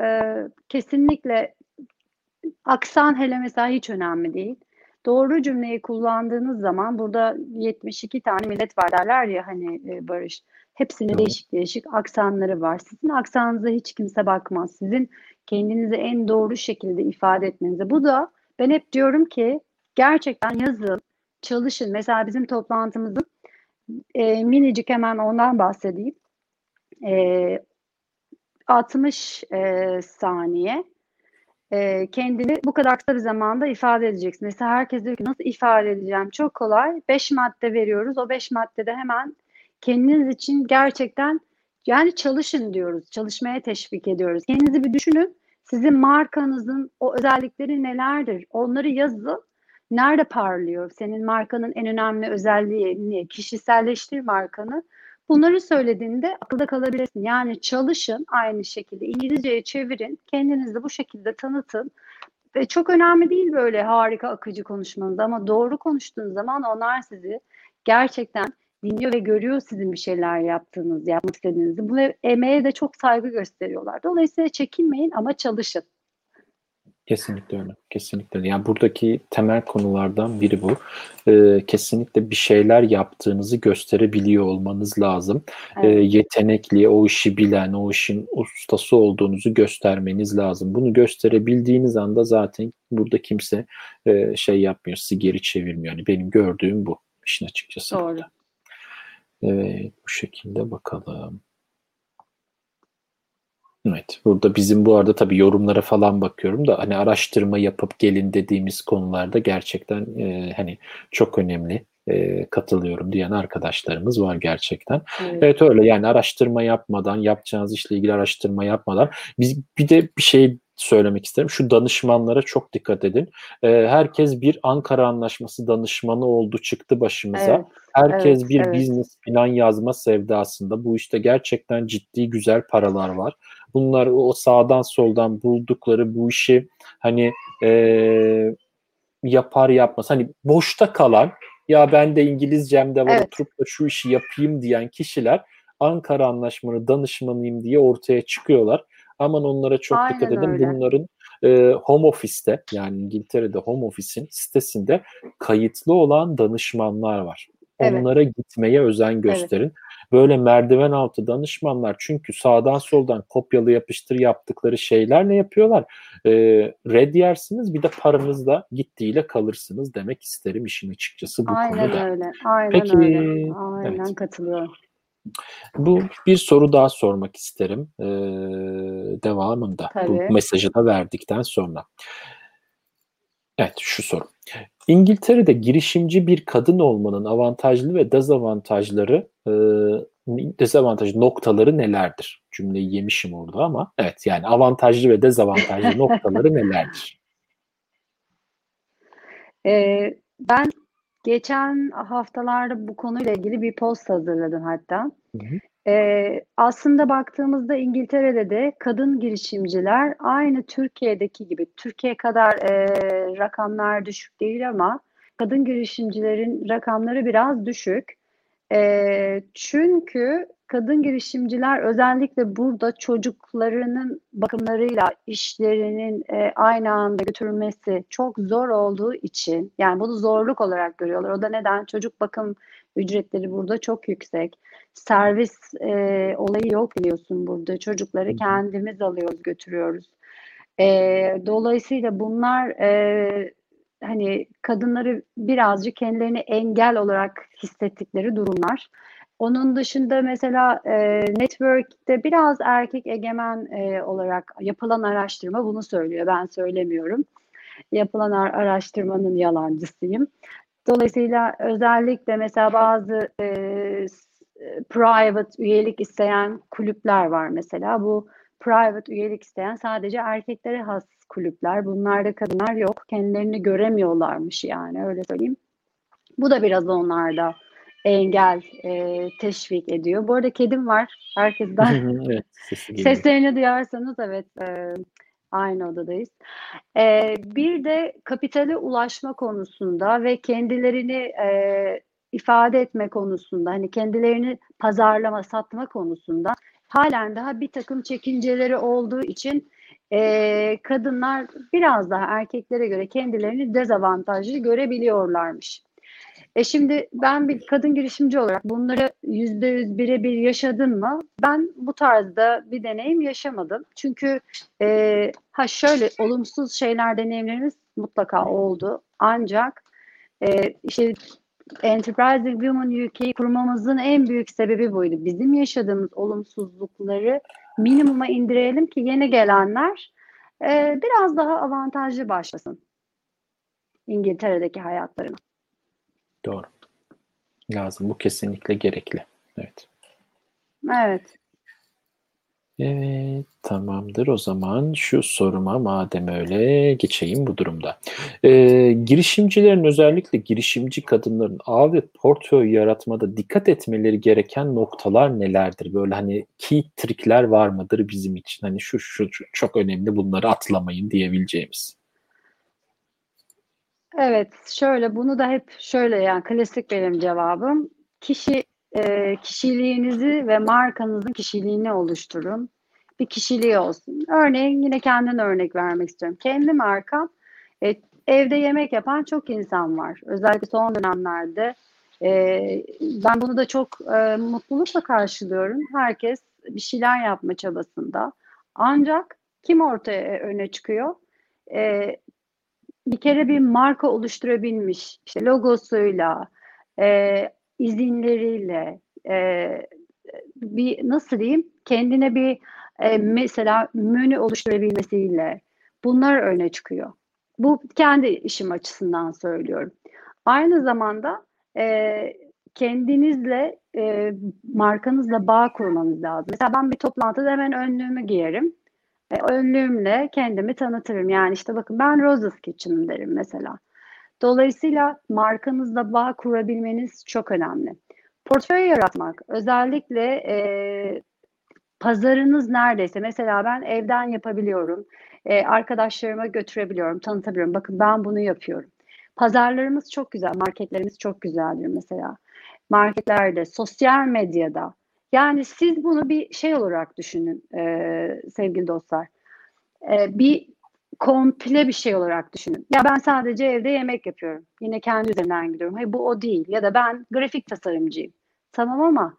E, kesinlikle aksan hele mesela hiç önemli değil. Doğru cümleyi kullandığınız zaman burada 72 tane millet var derler ya hani e, Barış. Hepsinin Evet. değişik değişik aksanları var. Sizin aksanınıza hiç kimse bakmaz. Sizin kendinizi en doğru şekilde ifade etmenize. Bu da ben hep diyorum ki gerçekten yazın, çalışın. Mesela bizim toplantımızın e, minicik hemen ondan bahsedeyim. E, 60 e, saniye e, kendini bu kadar kısa bir zamanda ifade edeceksin. Mesela herkes diyor ki nasıl ifade edeceğim? Çok kolay. 5 madde veriyoruz. O 5 maddede hemen kendiniz için gerçekten yani çalışın diyoruz. Çalışmaya teşvik ediyoruz. Kendinizi bir düşünün. Sizin markanızın o özellikleri nelerdir? Onları yazın. Nerede parlıyor? Senin markanın en önemli özelliği ne? Kişiselleştir markanı. Bunları söylediğinde akılda kalabilirsin. Yani çalışın aynı şekilde. İngilizceye çevirin. Kendinizi bu şekilde tanıtın. Ve çok önemli değil böyle harika akıcı konuşmanız ama doğru konuştuğunuz zaman onlar sizi gerçekten dinliyor ve görüyor sizin bir şeyler yaptığınız, yapmak istediğinizi. Bu emeğe de çok saygı gösteriyorlar. Dolayısıyla çekinmeyin ama çalışın. Kesinlikle öyle. Kesinlikle öyle. Yani buradaki temel konulardan biri bu. Ee, kesinlikle bir şeyler yaptığınızı gösterebiliyor olmanız lazım. Ee, Evet. yetenekli, o işi bilen, o işin ustası olduğunuzu göstermeniz lazım. Bunu gösterebildiğiniz anda zaten burada kimse e, şey yapmıyor, sizi geri çevirmiyor. Yani benim gördüğüm bu işin açıkçası. Doğru. burada. Evet, bu şekilde bakalım. Evet, burada bizim bu arada tabii yorumlara falan bakıyorum da hani araştırma yapıp gelin dediğimiz konularda gerçekten e, hani çok önemli e, katılıyorum diyen arkadaşlarımız var gerçekten. Evet. Evet öyle yani araştırma yapmadan yapacağınız işle ilgili araştırma yapmadan biz bir de bir şey söylemek isterim. Şu danışmanlara çok dikkat edin. E, herkes bir Ankara Anlaşması danışmanı oldu çıktı başımıza. Evet. Herkes Evet, bir evet. business plan yazma sevdasında. Bu işte gerçekten ciddi güzel paralar var. Bunlar o sağdan soldan buldukları bu işi hani e, yapar yapmaz hani boşta kalan ya ben de İngilizcem de var Evet. oturup da şu işi yapayım diyen kişiler Ankara Anlaşmaları danışmanıyım diye ortaya çıkıyorlar. Aman onlara çok Aynen dikkat edin. öyle. Bunların e, home office'te yani İngiltere'de home office'in sitesinde kayıtlı olan danışmanlar var. Evet. Onlara gitmeye özen gösterin. Böyle merdiven altı danışmanlar çünkü sağdan soldan kopyalı yapıştır yaptıkları şeylerle yapıyorlar. E, red yersiniz bir de paranız da gittiğiyle kalırsınız demek isterim işin açıkçası bu Aynen konuda. öyle. Aynen Peki, öyle. Aynen evet. katılıyorum. Bu bir soru daha sormak isterim ee, devamında Tabii. bu mesajı da verdikten sonra. Evet şu soru. İngiltere'de girişimci bir kadın olmanın avantajlı ve dezavantajları e, dezavantaj noktaları nelerdir? Cümleyi yemişim orada ama evet yani avantajlı ve dezavantajlı (laughs) noktaları nelerdir? Ee, ben geçen haftalarda bu konuyla ilgili bir post hazırladım hatta. Hı hı. Ee, aslında baktığımızda İngiltere'de de kadın girişimciler aynı Türkiye'deki gibi, Türkiye kadar e, rakamlar düşük değil ama kadın girişimcilerin rakamları biraz düşük. E, çünkü kadın girişimciler özellikle burada çocuklarının bakımlarıyla işlerinin e, aynı anda götürülmesi çok zor olduğu için, yani bunu zorluk olarak görüyorlar. O da neden? Çocuk bakım ücretleri burada çok yüksek. Servis e, olayı yok biliyorsun burada. Çocukları kendimiz alıyoruz, götürüyoruz. E, dolayısıyla bunlar e, hani kadınları birazcık kendilerini engel olarak hissettikleri durumlar. Onun dışında mesela e, network'te biraz erkek egemen e, olarak yapılan araştırma bunu söylüyor. Ben söylemiyorum. Yapılan ar- araştırmanın yalancısıyım. Dolayısıyla özellikle mesela bazı e, private üyelik isteyen kulüpler var mesela. Bu private üyelik isteyen sadece erkeklere has kulüpler. Bunlarda kadınlar yok. Kendilerini göremiyorlarmış yani öyle söyleyeyim. Bu da biraz onlarda engel e, teşvik ediyor. Bu arada kedim var. Herkesten (laughs) evet, seslerini duyarsanız evet e, aynı odadayız. E, bir de kapitale ulaşma konusunda ve kendilerini e, ifade etme konusunda hani kendilerini pazarlama, satma konusunda halen daha bir takım çekinceleri olduğu için e, kadınlar biraz daha erkeklere göre kendilerini dezavantajlı görebiliyorlarmış. E şimdi ben bir kadın girişimci olarak bunları yüzde yüz birebir yaşadım mı? Ben bu tarzda bir deneyim yaşamadım. Çünkü e, ha şöyle olumsuz şeyler deneyimlerimiz mutlaka oldu. Ancak e, işte Enterprising Women UK'yi kurmamızın en büyük sebebi buydu. Bizim yaşadığımız olumsuzlukları minimuma indirelim ki yeni gelenler e, biraz daha avantajlı başlasın İngiltere'deki hayatlarına. Doğru. Lazım. Bu kesinlikle gerekli. Evet. Evet. Evet, tamamdır. O zaman şu soruma madem öyle geçeyim bu durumda. Ee, girişimcilerin özellikle girişimci kadınların ağ ve portföy yaratmada dikkat etmeleri gereken noktalar nelerdir? Böyle hani key trikler var mıdır bizim için? Hani şu şu, şu çok önemli bunları atlamayın diyebileceğimiz. Evet, şöyle bunu da hep şöyle yani klasik benim cevabım. Kişi e, kişiliğinizi ve markanızın kişiliğini oluşturun. Bir kişiliği olsun. Örneğin yine kendine örnek vermek istiyorum. Kendi markam e, evde yemek yapan çok insan var. Özellikle son dönemlerde e, ben bunu da çok e, mutlulukla karşılıyorum. Herkes bir şeyler yapma çabasında. Ancak kim ortaya öne çıkıyor? E, bir kere bir marka oluşturabilmiş, işte logosuyla, e, izinleriyle, e, bir nasıl diyeyim, kendine bir e, mesela menü oluşturabilmesiyle bunlar öne çıkıyor. Bu kendi işim açısından söylüyorum. Aynı zamanda e, kendinizle, e, markanızla bağ kurmanız lazım. Mesela ben bir toplantıda hemen önlüğümü giyerim. E, önlüğümle kendimi tanıtırım. Yani işte bakın ben Roses Kitchen derim mesela. Dolayısıyla markanızla bağ kurabilmeniz çok önemli. Portföy yaratmak özellikle e, pazarınız neredeyse mesela ben evden yapabiliyorum. E, arkadaşlarıma götürebiliyorum, tanıtabiliyorum. Bakın ben bunu yapıyorum. pazarlarımız çok güzel, marketlerimiz çok güzeldir mesela. Marketlerde, sosyal medyada. Yani siz bunu bir şey olarak düşünün e, sevgili dostlar. E, bir komple bir şey olarak düşünün. Ya ben sadece evde yemek yapıyorum. Yine kendi üzerinden gidiyorum. Hayır bu o değil. Ya da ben grafik tasarımcıyım. Tamam ama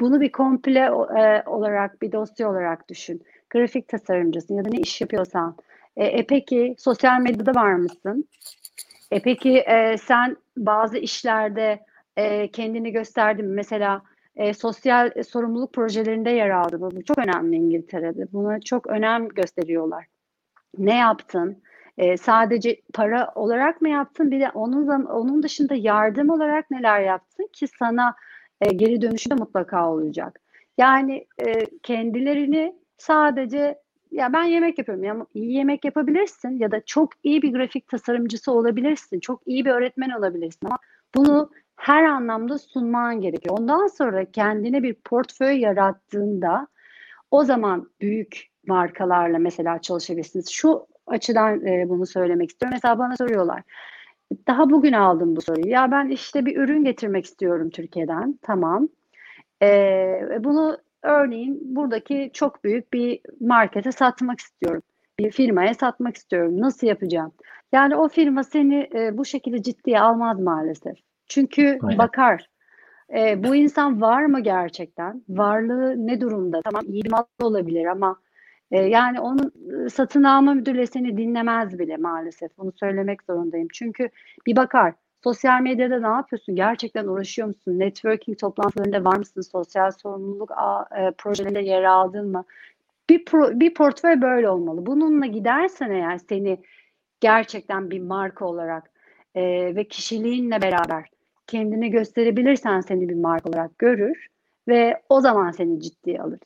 bunu bir komple e, olarak, bir dosya olarak düşün. Grafik tasarımcısın ya da ne iş yapıyorsan. E, e peki sosyal medyada var mısın? E peki e, sen bazı işlerde e, kendini gösterdin mi? Mesela e, sosyal e, sorumluluk projelerinde yer aldı. Bu çok önemli İngiltere'de. Buna çok önem gösteriyorlar. Ne yaptın? E, sadece para olarak mı yaptın? Bir de onun onun dışında yardım olarak neler yaptın ki sana e, geri dönüşü de mutlaka olacak. Yani e, kendilerini sadece ya ben yemek yapıyorum. Ya iyi yemek yapabilirsin ya da çok iyi bir grafik tasarımcısı olabilirsin. Çok iyi bir öğretmen olabilirsin ama bunu her anlamda sunman gerekiyor. Ondan sonra kendine bir portföy yarattığında o zaman büyük markalarla mesela çalışabilirsiniz. Şu açıdan e, bunu söylemek istiyorum. Mesela bana soruyorlar. Daha bugün aldım bu soruyu. Ya ben işte bir ürün getirmek istiyorum Türkiye'den. Tamam. Ee, bunu örneğin buradaki çok büyük bir markete satmak istiyorum. Bir firmaya satmak istiyorum. Nasıl yapacağım? Yani o firma seni e, bu şekilde ciddiye almaz maalesef. Çünkü Aynen. bakar. E, bu insan var mı gerçekten? Varlığı ne durumda? Tamam iyi bir mal olabilir ama e, yani onun e, satın alma müdürle seni dinlemez bile maalesef. Bunu söylemek zorundayım. Çünkü bir bakar. Sosyal medyada ne yapıyorsun? Gerçekten uğraşıyor musun? Networking toplantılarında var mısın? Sosyal sorumluluk e, projelerinde yer aldın mı? Bir, pro, bir portföy böyle olmalı. Bununla gidersen eğer seni gerçekten bir marka olarak e, ve kişiliğinle beraber kendini gösterebilirsen seni bir marka olarak görür ve o zaman seni ciddiye alır.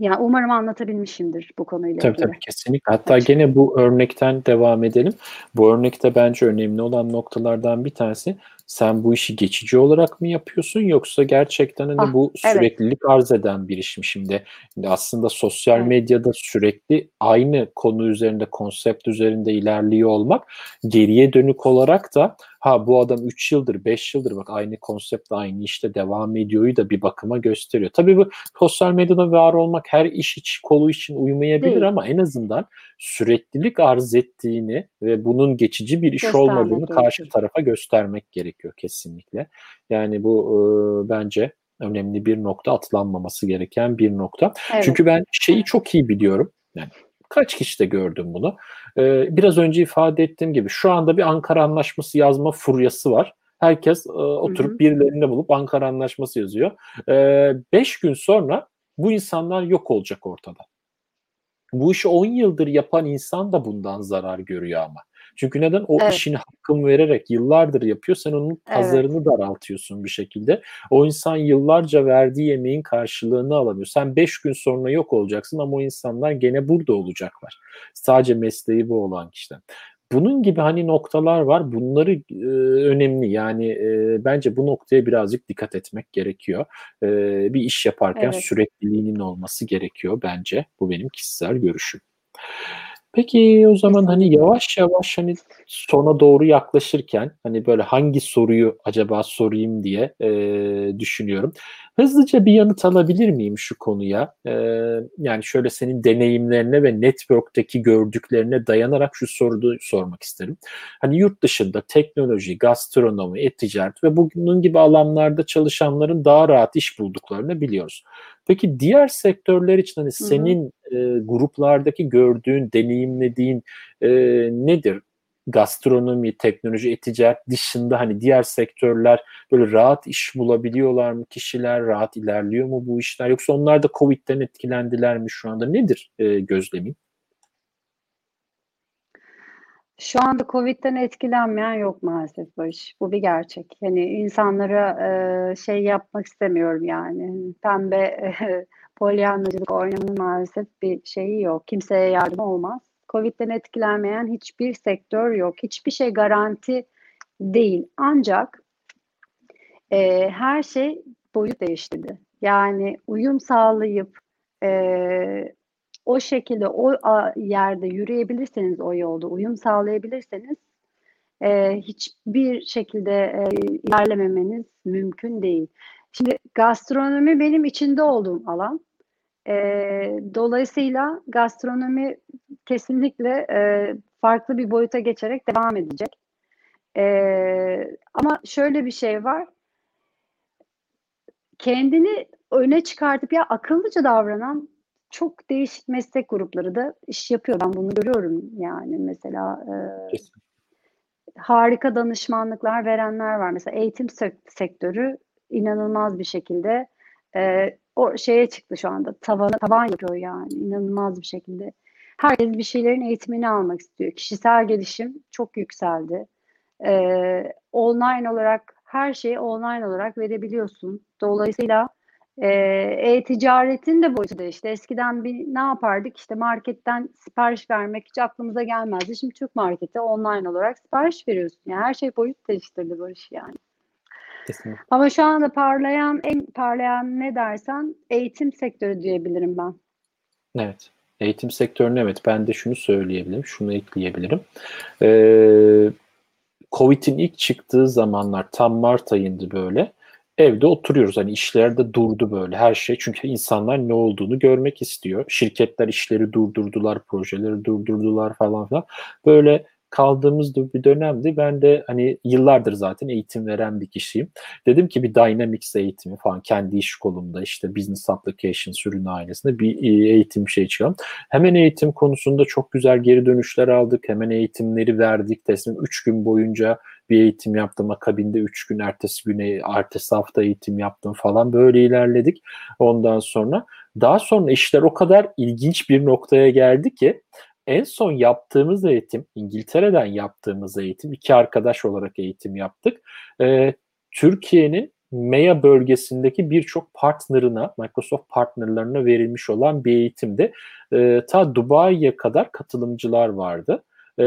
Yani umarım anlatabilmişimdir bu konuyla tabii, ilgili. Tabii kesinlikle. Hatta Açık. gene bu örnekten devam edelim. Bu örnekte bence önemli olan noktalardan bir tanesi sen bu işi geçici olarak mı yapıyorsun yoksa gerçekten hani ah, bu süreklilik evet. arz eden bir iş mi şimdi? Aslında sosyal evet. medyada sürekli aynı konu üzerinde, konsept üzerinde ilerliyor olmak geriye dönük olarak da ha bu adam 3 yıldır, 5 yıldır bak aynı konseptle aynı işte devam ediyoryu da bir bakıma gösteriyor. Tabii bu sosyal medyada var olmak her iş için, kolu için uymayabilir Değil. ama en azından süreklilik arz ettiğini ve bunun geçici bir iş olmadığını karşı tarafa göstermek gerekiyor kesinlikle. Yani bu e, bence önemli bir nokta, atlanmaması gereken bir nokta. Evet. Çünkü ben şeyi çok iyi biliyorum. Yani kaç kişi de gördüm bunu. Ee, biraz önce ifade ettiğim gibi şu anda bir Ankara Anlaşması yazma furyası var. Herkes e, oturup hı hı. birilerini bulup Ankara Anlaşması yazıyor. Ee, beş gün sonra bu insanlar yok olacak ortada. Bu işi 10 yıldır yapan insan da bundan zarar görüyor ama. Çünkü neden? O evet. işini hakkın vererek yıllardır yapıyor. Sen onun pazarını evet. daraltıyorsun bir şekilde. O insan yıllarca verdiği emeğin karşılığını alamıyor. Sen 5 gün sonra yok olacaksın ama o insanlar gene burada olacaklar. Sadece mesleği bu olan kişiden. Bunun gibi hani noktalar var. Bunları e, önemli. Yani e, bence bu noktaya birazcık dikkat etmek gerekiyor. E, bir iş yaparken evet. sürekliliğinin olması gerekiyor bence. Bu benim kişisel görüşüm. Peki o zaman hani yavaş yavaş hani sona doğru yaklaşırken hani böyle hangi soruyu acaba sorayım diye e, düşünüyorum. Hızlıca bir yanıt alabilir miyim şu konuya? E, yani şöyle senin deneyimlerine ve network'teki gördüklerine dayanarak şu soruyu sormak isterim. Hani yurt dışında teknoloji, gastronomi, e-ticaret ve bunun gibi alanlarda çalışanların daha rahat iş bulduklarını biliyoruz. Peki diğer sektörler için hani senin e, gruplardaki gördüğün, deneyimlediğin e, nedir? Gastronomi, teknoloji, e-ticaret dışında hani diğer sektörler böyle rahat iş bulabiliyorlar mı? Kişiler rahat ilerliyor mu bu işler? Yoksa onlar da Covid'den etkilendiler mi şu anda? Nedir e, gözlemin? Şu anda Covid'den etkilenmeyen yok maalesef Barış. Bu bir gerçek. Hani insanlara e, şey yapmak istemiyorum yani. Pembe (laughs) e, polyanlacılık oynamanın maalesef bir şeyi yok. Kimseye yardım olmaz. Covid'den etkilenmeyen hiçbir sektör yok. Hiçbir şey garanti değil. Ancak e, her şey boyut değiştirdi. Yani uyum sağlayıp e, o şekilde o yerde yürüyebilirseniz o yolda uyum sağlayabilirseniz e, hiçbir şekilde e, ilerlememeniz mümkün değil. Şimdi gastronomi benim içinde olduğum alan. E, dolayısıyla gastronomi kesinlikle e, farklı bir boyuta geçerek devam edecek. E, ama şöyle bir şey var. Kendini öne çıkartıp ya akıllıca davranan çok değişik meslek grupları da iş yapıyor. Ben bunu görüyorum yani mesela e, harika danışmanlıklar verenler var. Mesela eğitim sektörü inanılmaz bir şekilde e, o şeye çıktı şu anda. Tavan, tavan yapıyor yani inanılmaz bir şekilde. Herkes bir şeylerin eğitimini almak istiyor. Kişisel gelişim çok yükseldi. E, online olarak her şeyi online olarak verebiliyorsun. Dolayısıyla e-ticaretin de boyutu değişti. Eskiden bir ne yapardık? İşte marketten sipariş vermek hiç aklımıza gelmezdi. Şimdi Türk markete online olarak sipariş veriyorsun. Yani her şey boyut değiştirdi Barış yani. Kesinlikle. Ama şu anda parlayan, en parlayan ne dersen eğitim sektörü diyebilirim ben. Evet. Eğitim sektörüne evet ben de şunu söyleyebilirim, şunu ekleyebilirim. Ee, Covid'in ilk çıktığı zamanlar tam Mart ayında böyle evde oturuyoruz. Hani işler de durdu böyle her şey. Çünkü insanlar ne olduğunu görmek istiyor. Şirketler işleri durdurdular, projeleri durdurdular falan filan. Böyle kaldığımız bir dönemdi. Ben de hani yıllardır zaten eğitim veren bir kişiyim. Dedim ki bir Dynamics eğitimi falan kendi iş kolumda işte Business Application ürün ailesinde bir e, eğitim şey çıkalım. Hemen eğitim konusunda çok güzel geri dönüşler aldık. Hemen eğitimleri verdik. Teslim 3 gün boyunca bir eğitim yaptım. Akabinde 3 gün ertesi güne, ertesi hafta eğitim yaptım falan. Böyle ilerledik. Ondan sonra daha sonra işler o kadar ilginç bir noktaya geldi ki en son yaptığımız eğitim, İngiltere'den yaptığımız eğitim, iki arkadaş olarak eğitim yaptık. Ee, Türkiye'nin MEA bölgesindeki birçok partnerına, Microsoft partnerlarına verilmiş olan bir eğitimde e, ta Dubai'ye kadar katılımcılar vardı. E,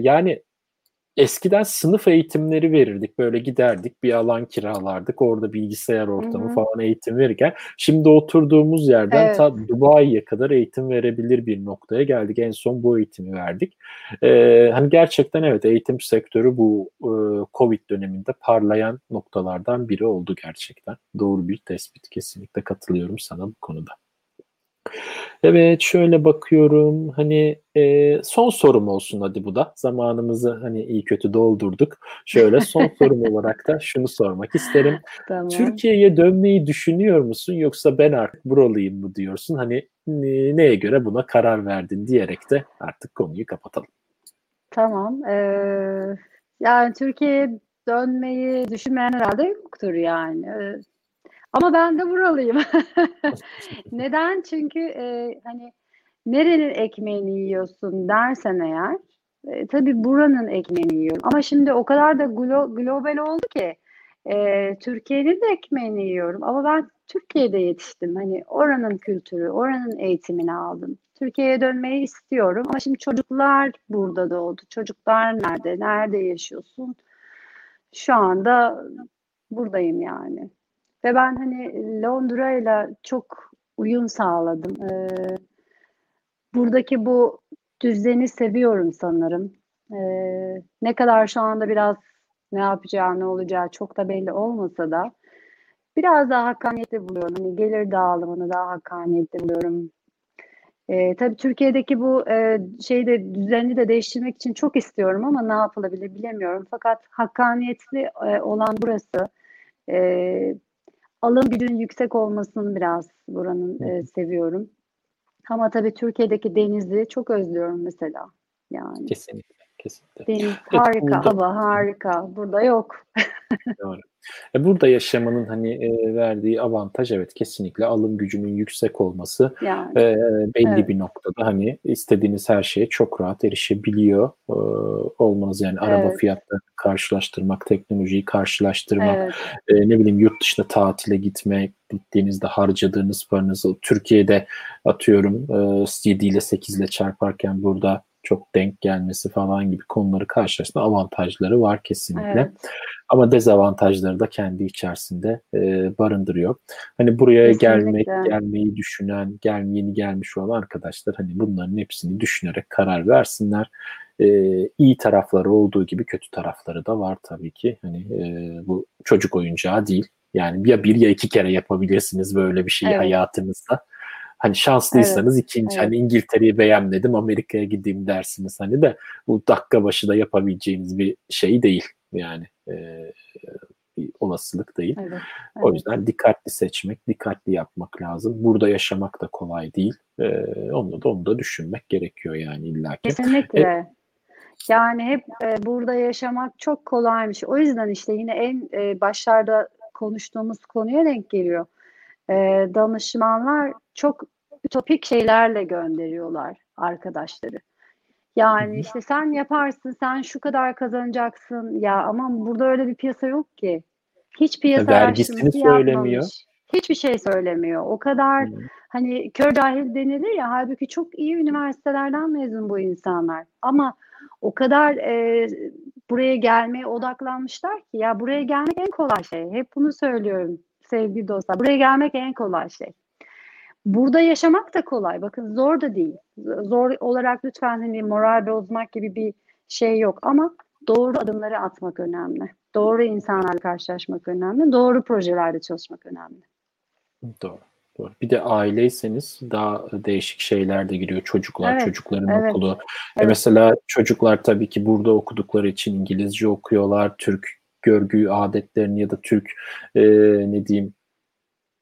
yani eskiden sınıf eğitimleri verirdik. Böyle giderdik bir alan kiralardık. Orada bilgisayar ortamı Hı-hı. falan eğitim verirken şimdi oturduğumuz yerden evet. ta Dubai'ye kadar eğitim verebilir bir noktaya geldik. En son bu eğitimi verdik. Ee, hani gerçekten evet eğitim sektörü bu e, Covid döneminde parlayan noktalardan biri oldu gerçekten. Doğru bir tespit. Kesinlikle katılıyorum sana bu konuda. Evet şöyle bakıyorum hani e, son sorum olsun hadi bu da zamanımızı hani iyi kötü doldurduk. Şöyle son (laughs) sorum olarak da şunu sormak isterim. Tamam. Türkiye'ye dönmeyi düşünüyor musun yoksa ben artık buralıyım mı diyorsun? Hani neye göre buna karar verdin diyerek de artık konuyu kapatalım. Tamam. Ee, yani Türkiye'ye dönmeyi düşünmeyen herhalde yoktur yani. Ama ben de buralıyım. (laughs) Neden? Çünkü e, hani nerenin ekmeğini yiyorsun dersen eğer e, tabii buranın ekmeğini yiyorum. Ama şimdi o kadar da glo- global oldu ki e, Türkiye'nin de ekmeğini yiyorum. Ama ben Türkiye'de yetiştim. Hani oranın kültürü, oranın eğitimini aldım. Türkiye'ye dönmeyi istiyorum. Ama şimdi çocuklar burada doğdu. Çocuklar nerede? Nerede yaşıyorsun? Şu anda buradayım yani. Ve ben hani Londra'yla çok uyum sağladım. Ee, buradaki bu düzeni seviyorum sanırım. Ee, ne kadar şu anda biraz ne yapacağı, ne olacağı çok da belli olmasa da biraz daha hakkaniyetli buluyorum. Hani gelir dağılımını daha hakkaniyetli buluyorum. Ee, tabii Türkiye'deki bu e, şeyi de düzeni de değiştirmek için çok istiyorum ama ne yapılabilir bilemiyorum. Fakat hakkaniyetli e, olan burası. E, alım gücünün yüksek olmasını biraz buranın e, seviyorum. Ama tabii Türkiye'deki denizi çok özlüyorum mesela. Yani. Kesinlikle. Kesinlikle. Deniz harika, burada, hava harika. Burada yok. Doğru. E, burada yaşamanın hani e, verdiği avantaj evet kesinlikle alım gücünün yüksek olması yani, e, belli evet. bir noktada hani istediğiniz her şeye çok rahat erişebiliyor e, olmanız yani evet. araba fiyatlarını karşılaştırmak, teknolojiyi karşılaştırmak, evet. e, ne bileyim yurt dışına tatile gitmek, gittiğinizde harcadığınız paranızı Türkiye'de atıyorum e, 7 ile 8 ile çarparken burada çok denk gelmesi falan gibi konuları karşılaştığında avantajları var kesinlikle. Evet. Ama dezavantajları da kendi içerisinde e, barındırıyor. Hani buraya Kesinlikle. gelmek, gelmeyi düşünen, gel, yeni gelmiş olan arkadaşlar hani bunların hepsini düşünerek karar versinler. E, iyi tarafları olduğu gibi kötü tarafları da var tabii ki. Hani e, bu çocuk oyuncağı değil. Yani ya bir ya iki kere yapabilirsiniz böyle bir şeyi Evet. hayatınızda. Hani şanslıysanız ikinci evet. hani İngiltere'yi beğenmedim Amerika'ya gideyim dersiniz hani de bu dakika başı da yapabileceğiniz bir şey değil yani e, bir olasılık değil. Evet, O evet. yüzden dikkatli seçmek, dikkatli yapmak lazım. Burada yaşamak da kolay değil. E, onu da onu da düşünmek gerekiyor yani illaki. Kesinlikle. Yani hep e, burada yaşamak çok kolaymış. O yüzden işte yine en e, başlarda konuştuğumuz konuya denk geliyor. E, danışmanlar çok ütopik şeylerle gönderiyorlar arkadaşları. Yani işte sen yaparsın, sen şu kadar kazanacaksın. Ya ama burada öyle bir piyasa yok ki. Hiç piyasa Vergisini söylemiyor. yapmamış. Hiçbir şey söylemiyor. O kadar Hı. hani kör cahil denilir ya halbuki çok iyi üniversitelerden mezun bu insanlar. Ama o kadar e, buraya gelmeye odaklanmışlar ki ya buraya gelmek en kolay şey. Hep bunu söylüyorum sevgili dostlar. Buraya gelmek en kolay şey. Burada yaşamak da kolay. Bakın zor da değil. Zor olarak lütfen hani moral bozmak gibi bir şey yok ama doğru adımları atmak önemli. Doğru insanlarla karşılaşmak önemli. Doğru projelerde çalışmak önemli. Doğru. Doğru. Bir de aileyseniz daha değişik şeyler de giriyor. Çocuklar, Evet, çocukların evet, okulu. E evet. mesela çocuklar tabii ki burada okudukları için İngilizce okuyorlar. Türk görgü adetlerini ya da Türk e, ne diyeyim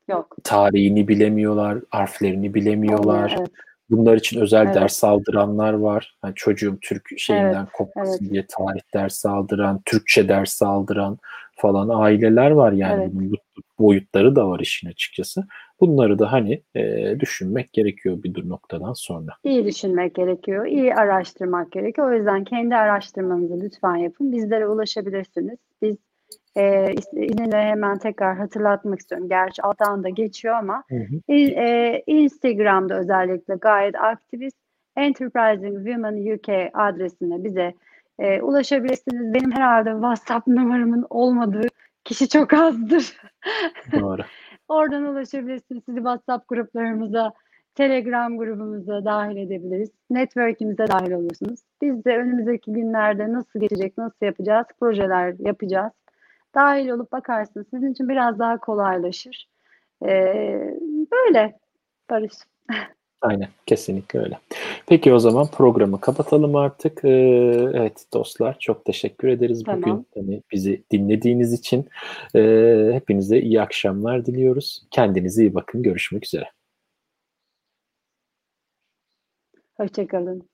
Yok. tarihini bilemiyorlar, harflerini bilemiyorlar. Evet. Bunlar için özel Evet. ders aldıranlar var. Yani çocuğum Türk şeyinden Evet, kopmasın evet. diye tarih dersi aldıran, Türkçe dersi aldıran falan aileler var yani. Evet. Boyutları da var işin açıkçası. Bunları da hani e, düşünmek gerekiyor bir dur noktadan sonra. İyi düşünmek gerekiyor, iyi araştırmak gerekiyor. O yüzden kendi araştırmanızı lütfen yapın. Bizlere ulaşabilirsiniz. Biz e, yine de hemen tekrar hatırlatmak istiyorum. Gerçi alttan da geçiyor ama Hı hı. E, Instagram'da özellikle gayet aktiviz. Enterprising Women UK adresine bize e, ulaşabilirsiniz. Benim herhalde WhatsApp numaramın olmadığı kişi çok azdır. Doğru. (laughs) Oradan ulaşabilirsiniz. Sizi WhatsApp gruplarımıza, Telegram grubumuza dahil edebiliriz. Network'imize dahil olursunuz. Biz de önümüzdeki günlerde nasıl geçecek, nasıl yapacağız, projeler yapacağız. Dahil olup bakarsınız. Sizin için biraz daha kolaylaşır. Ee, böyle Barış. Aynen kesinlikle öyle. Peki o zaman programı kapatalım artık. Ee, evet dostlar çok teşekkür ederiz Tamam. bugün hani bizi dinlediğiniz için. Ee, hepinize iyi akşamlar diliyoruz. Kendinize iyi bakın. Görüşmek üzere. Hoşçakalın.